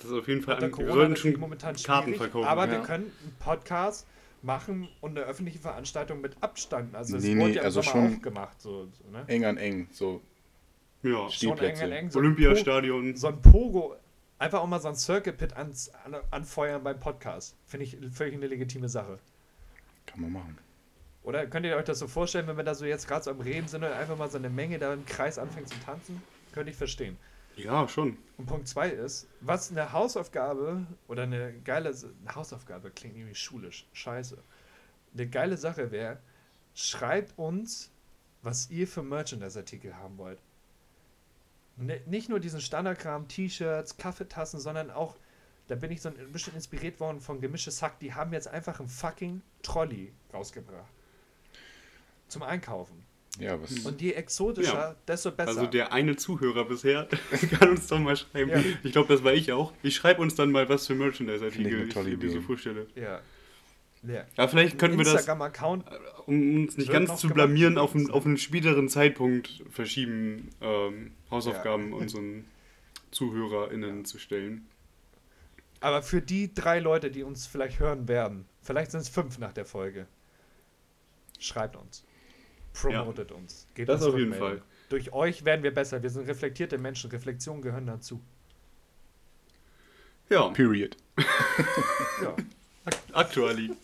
Das ist auf jeden Fall an, natürlich schon momentan Karten schwierig, verkaufen. aber ja. wir können einen Podcast machen und eine öffentliche Veranstaltung mit Abstand. Also es Nee, wurde nee, ja also schon- auch gemacht. So, so, ne? Eng an eng, so ja. Schon eng, Stehplätze. eng, so ein Olympiastadion. So ein Pogo, einfach auch mal so ein Circuit Pit ans, an, anfeuern beim Podcast. Finde ich völlig eine legitime Sache. kann man machen. Oder könnt ihr euch das so vorstellen, wenn wir da so jetzt gerade so am Reden sind und einfach mal so eine Menge da im Kreis anfängt zu tanzen? Könnte ich verstehen. Ja, schon. Und Punkt 2 ist, was eine Hausaufgabe oder eine geile eine Hausaufgabe klingt irgendwie schulisch, scheiße. Eine geile Sache wäre, schreibt uns, was ihr für Merchandise-Artikel haben wollt. Ne, nicht nur diesen Standardkram, T-Shirts, Kaffeetassen, sondern auch, da bin ich so ein bisschen inspiriert worden von Gemischtes Hack, die haben jetzt einfach einen fucking Trolley rausgebracht. Zum Einkaufen. Ja, was. Und je exotischer, Ja. desto besser. Also der eine Zuhörer bisher kann uns doch mal schreiben. Ja. Ich glaube, das war ich auch. Ich schreibe uns dann mal, was für Finde ich ich, mir so vorstelle. ja. ja. Ja, vielleicht könnten wir das, Instagram-Account um uns nicht ganz zu blamieren, auf einen, auf einen späteren Zeitpunkt verschieben, ähm, Hausaufgaben Ja. unseren ZuhörerInnen zu stellen. Aber für die drei Leute, die uns vielleicht hören werden, vielleicht sind es fünf nach der Folge, schreibt uns. Promotet uns. Gebt Das uns auf jeden. Fall. Durch euch werden wir besser. Wir sind reflektierte Menschen. Reflexionen gehören dazu. Ja, Period. Ja. aktuell.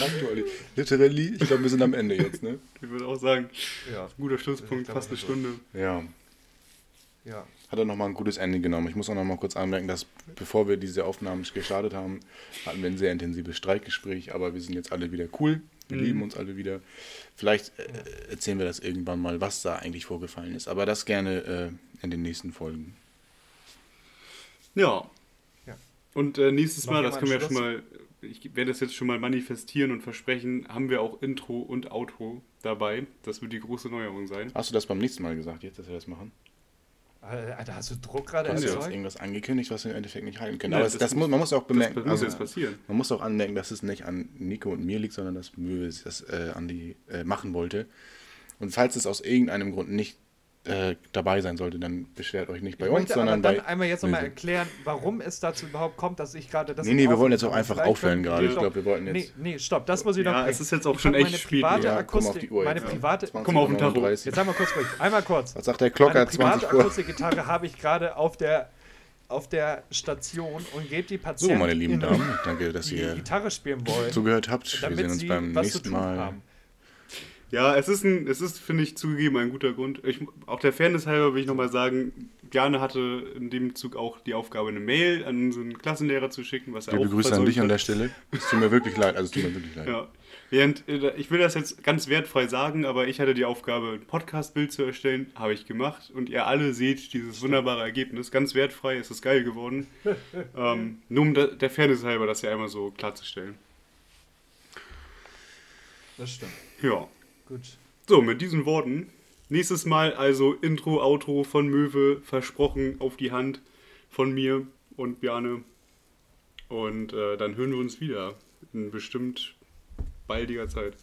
Aktuell. Literally, ich glaube, wir sind am Ende jetzt, ne? Ich würde auch sagen, ja. guter Schlusspunkt, fast eine. Stunde. Ja. ja. Hat er nochmal ein gutes Ende genommen. Ich muss auch nochmal kurz anmerken, dass bevor wir diese Aufnahmen gestartet haben, hatten wir ein sehr intensives Streikgespräch, aber wir sind jetzt alle wieder cool. Wir Mhm. lieben uns alle wieder. Vielleicht äh, erzählen wir das irgendwann mal, was da eigentlich vorgefallen ist. Aber das gerne äh, in den nächsten Folgen. Ja. Ja. Und äh, nächstes Noch Mal, das können wir ja schon mal, ich werde das jetzt schon mal manifestieren und versprechen, haben wir auch Intro und Outro dabei. Das wird die große Neuerung sein. Hast du das beim nächsten Mal gesagt, jetzt, dass wir das machen? Alter, hast du Druck gerade Du hast erzeugt? irgendwas angekündigt, was wir im Endeffekt nicht halten können. Ja, Aber das das, das muss- muss, man muss auch bemerken, das muss also, jetzt passieren. man muss auch anmerken, dass es nicht an Nico und mir liegt, sondern dass Möwe das äh, an die äh, machen wollte. Und falls es aus irgendeinem Grund nicht äh, dabei sein sollte, dann beschwert euch nicht bei ich uns, möchte aber sondern dann bei. einmal jetzt nochmal erklären, warum es dazu überhaupt kommt, dass ich gerade das. Nee, nee, wir wollen jetzt auch einfach aufhören gerade. wir Ich glaube, wir wollten Nee, jetzt. nee, stopp, das muss ich noch Ja, bringen. es ist jetzt auch Ich schon echt meine spät. private Ja, komm auf Akustik, die Uhr meine jetzt. private, 20, Komm auf den Tacho. 39. jetzt einmal kurz ruhig, einmal kurz. Was sagt der Klocker? Meine 20 private Uhr. Akustikgitarre habe ich gerade auf der, auf der Station und gebe die So, Patienten, meine lieben Damen, danke, dass die ihr Gitarre spielen wollen, zugehört habt. Wir damit sehen uns beim nächsten Mal. haben. Ja, es ist, ein, es ist finde ich, zugegeben ein guter Grund. Ich, auch der Fairness halber will ich nochmal sagen, Bjarne hatte in dem Zug auch die Aufgabe, eine Mail an unseren Klassenlehrer zu schicken, was er Liebe auch Grüße an dich an hat. der Stelle. Es tut mir wirklich leid. Also, es tut mir wirklich leid. Ja. Während, äh, ich will das jetzt ganz wertfrei sagen, aber ich hatte die Aufgabe, ein Podcast-Bild zu erstellen, habe ich gemacht und ihr alle seht dieses wunderbare Ergebnis. Ganz wertfrei, es ist geil geworden. ähm, nur um der der Fairness halber, das ja einmal so klarzustellen. Das stimmt. Ja. Gut. So, mit diesen Worten. Nächstes Mal also Intro, Outro von Möwe, versprochen auf die Hand von mir und Bjarne. Und äh, dann hören wir uns wieder in bestimmt baldiger Zeit.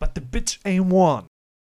But the bitch ain't one.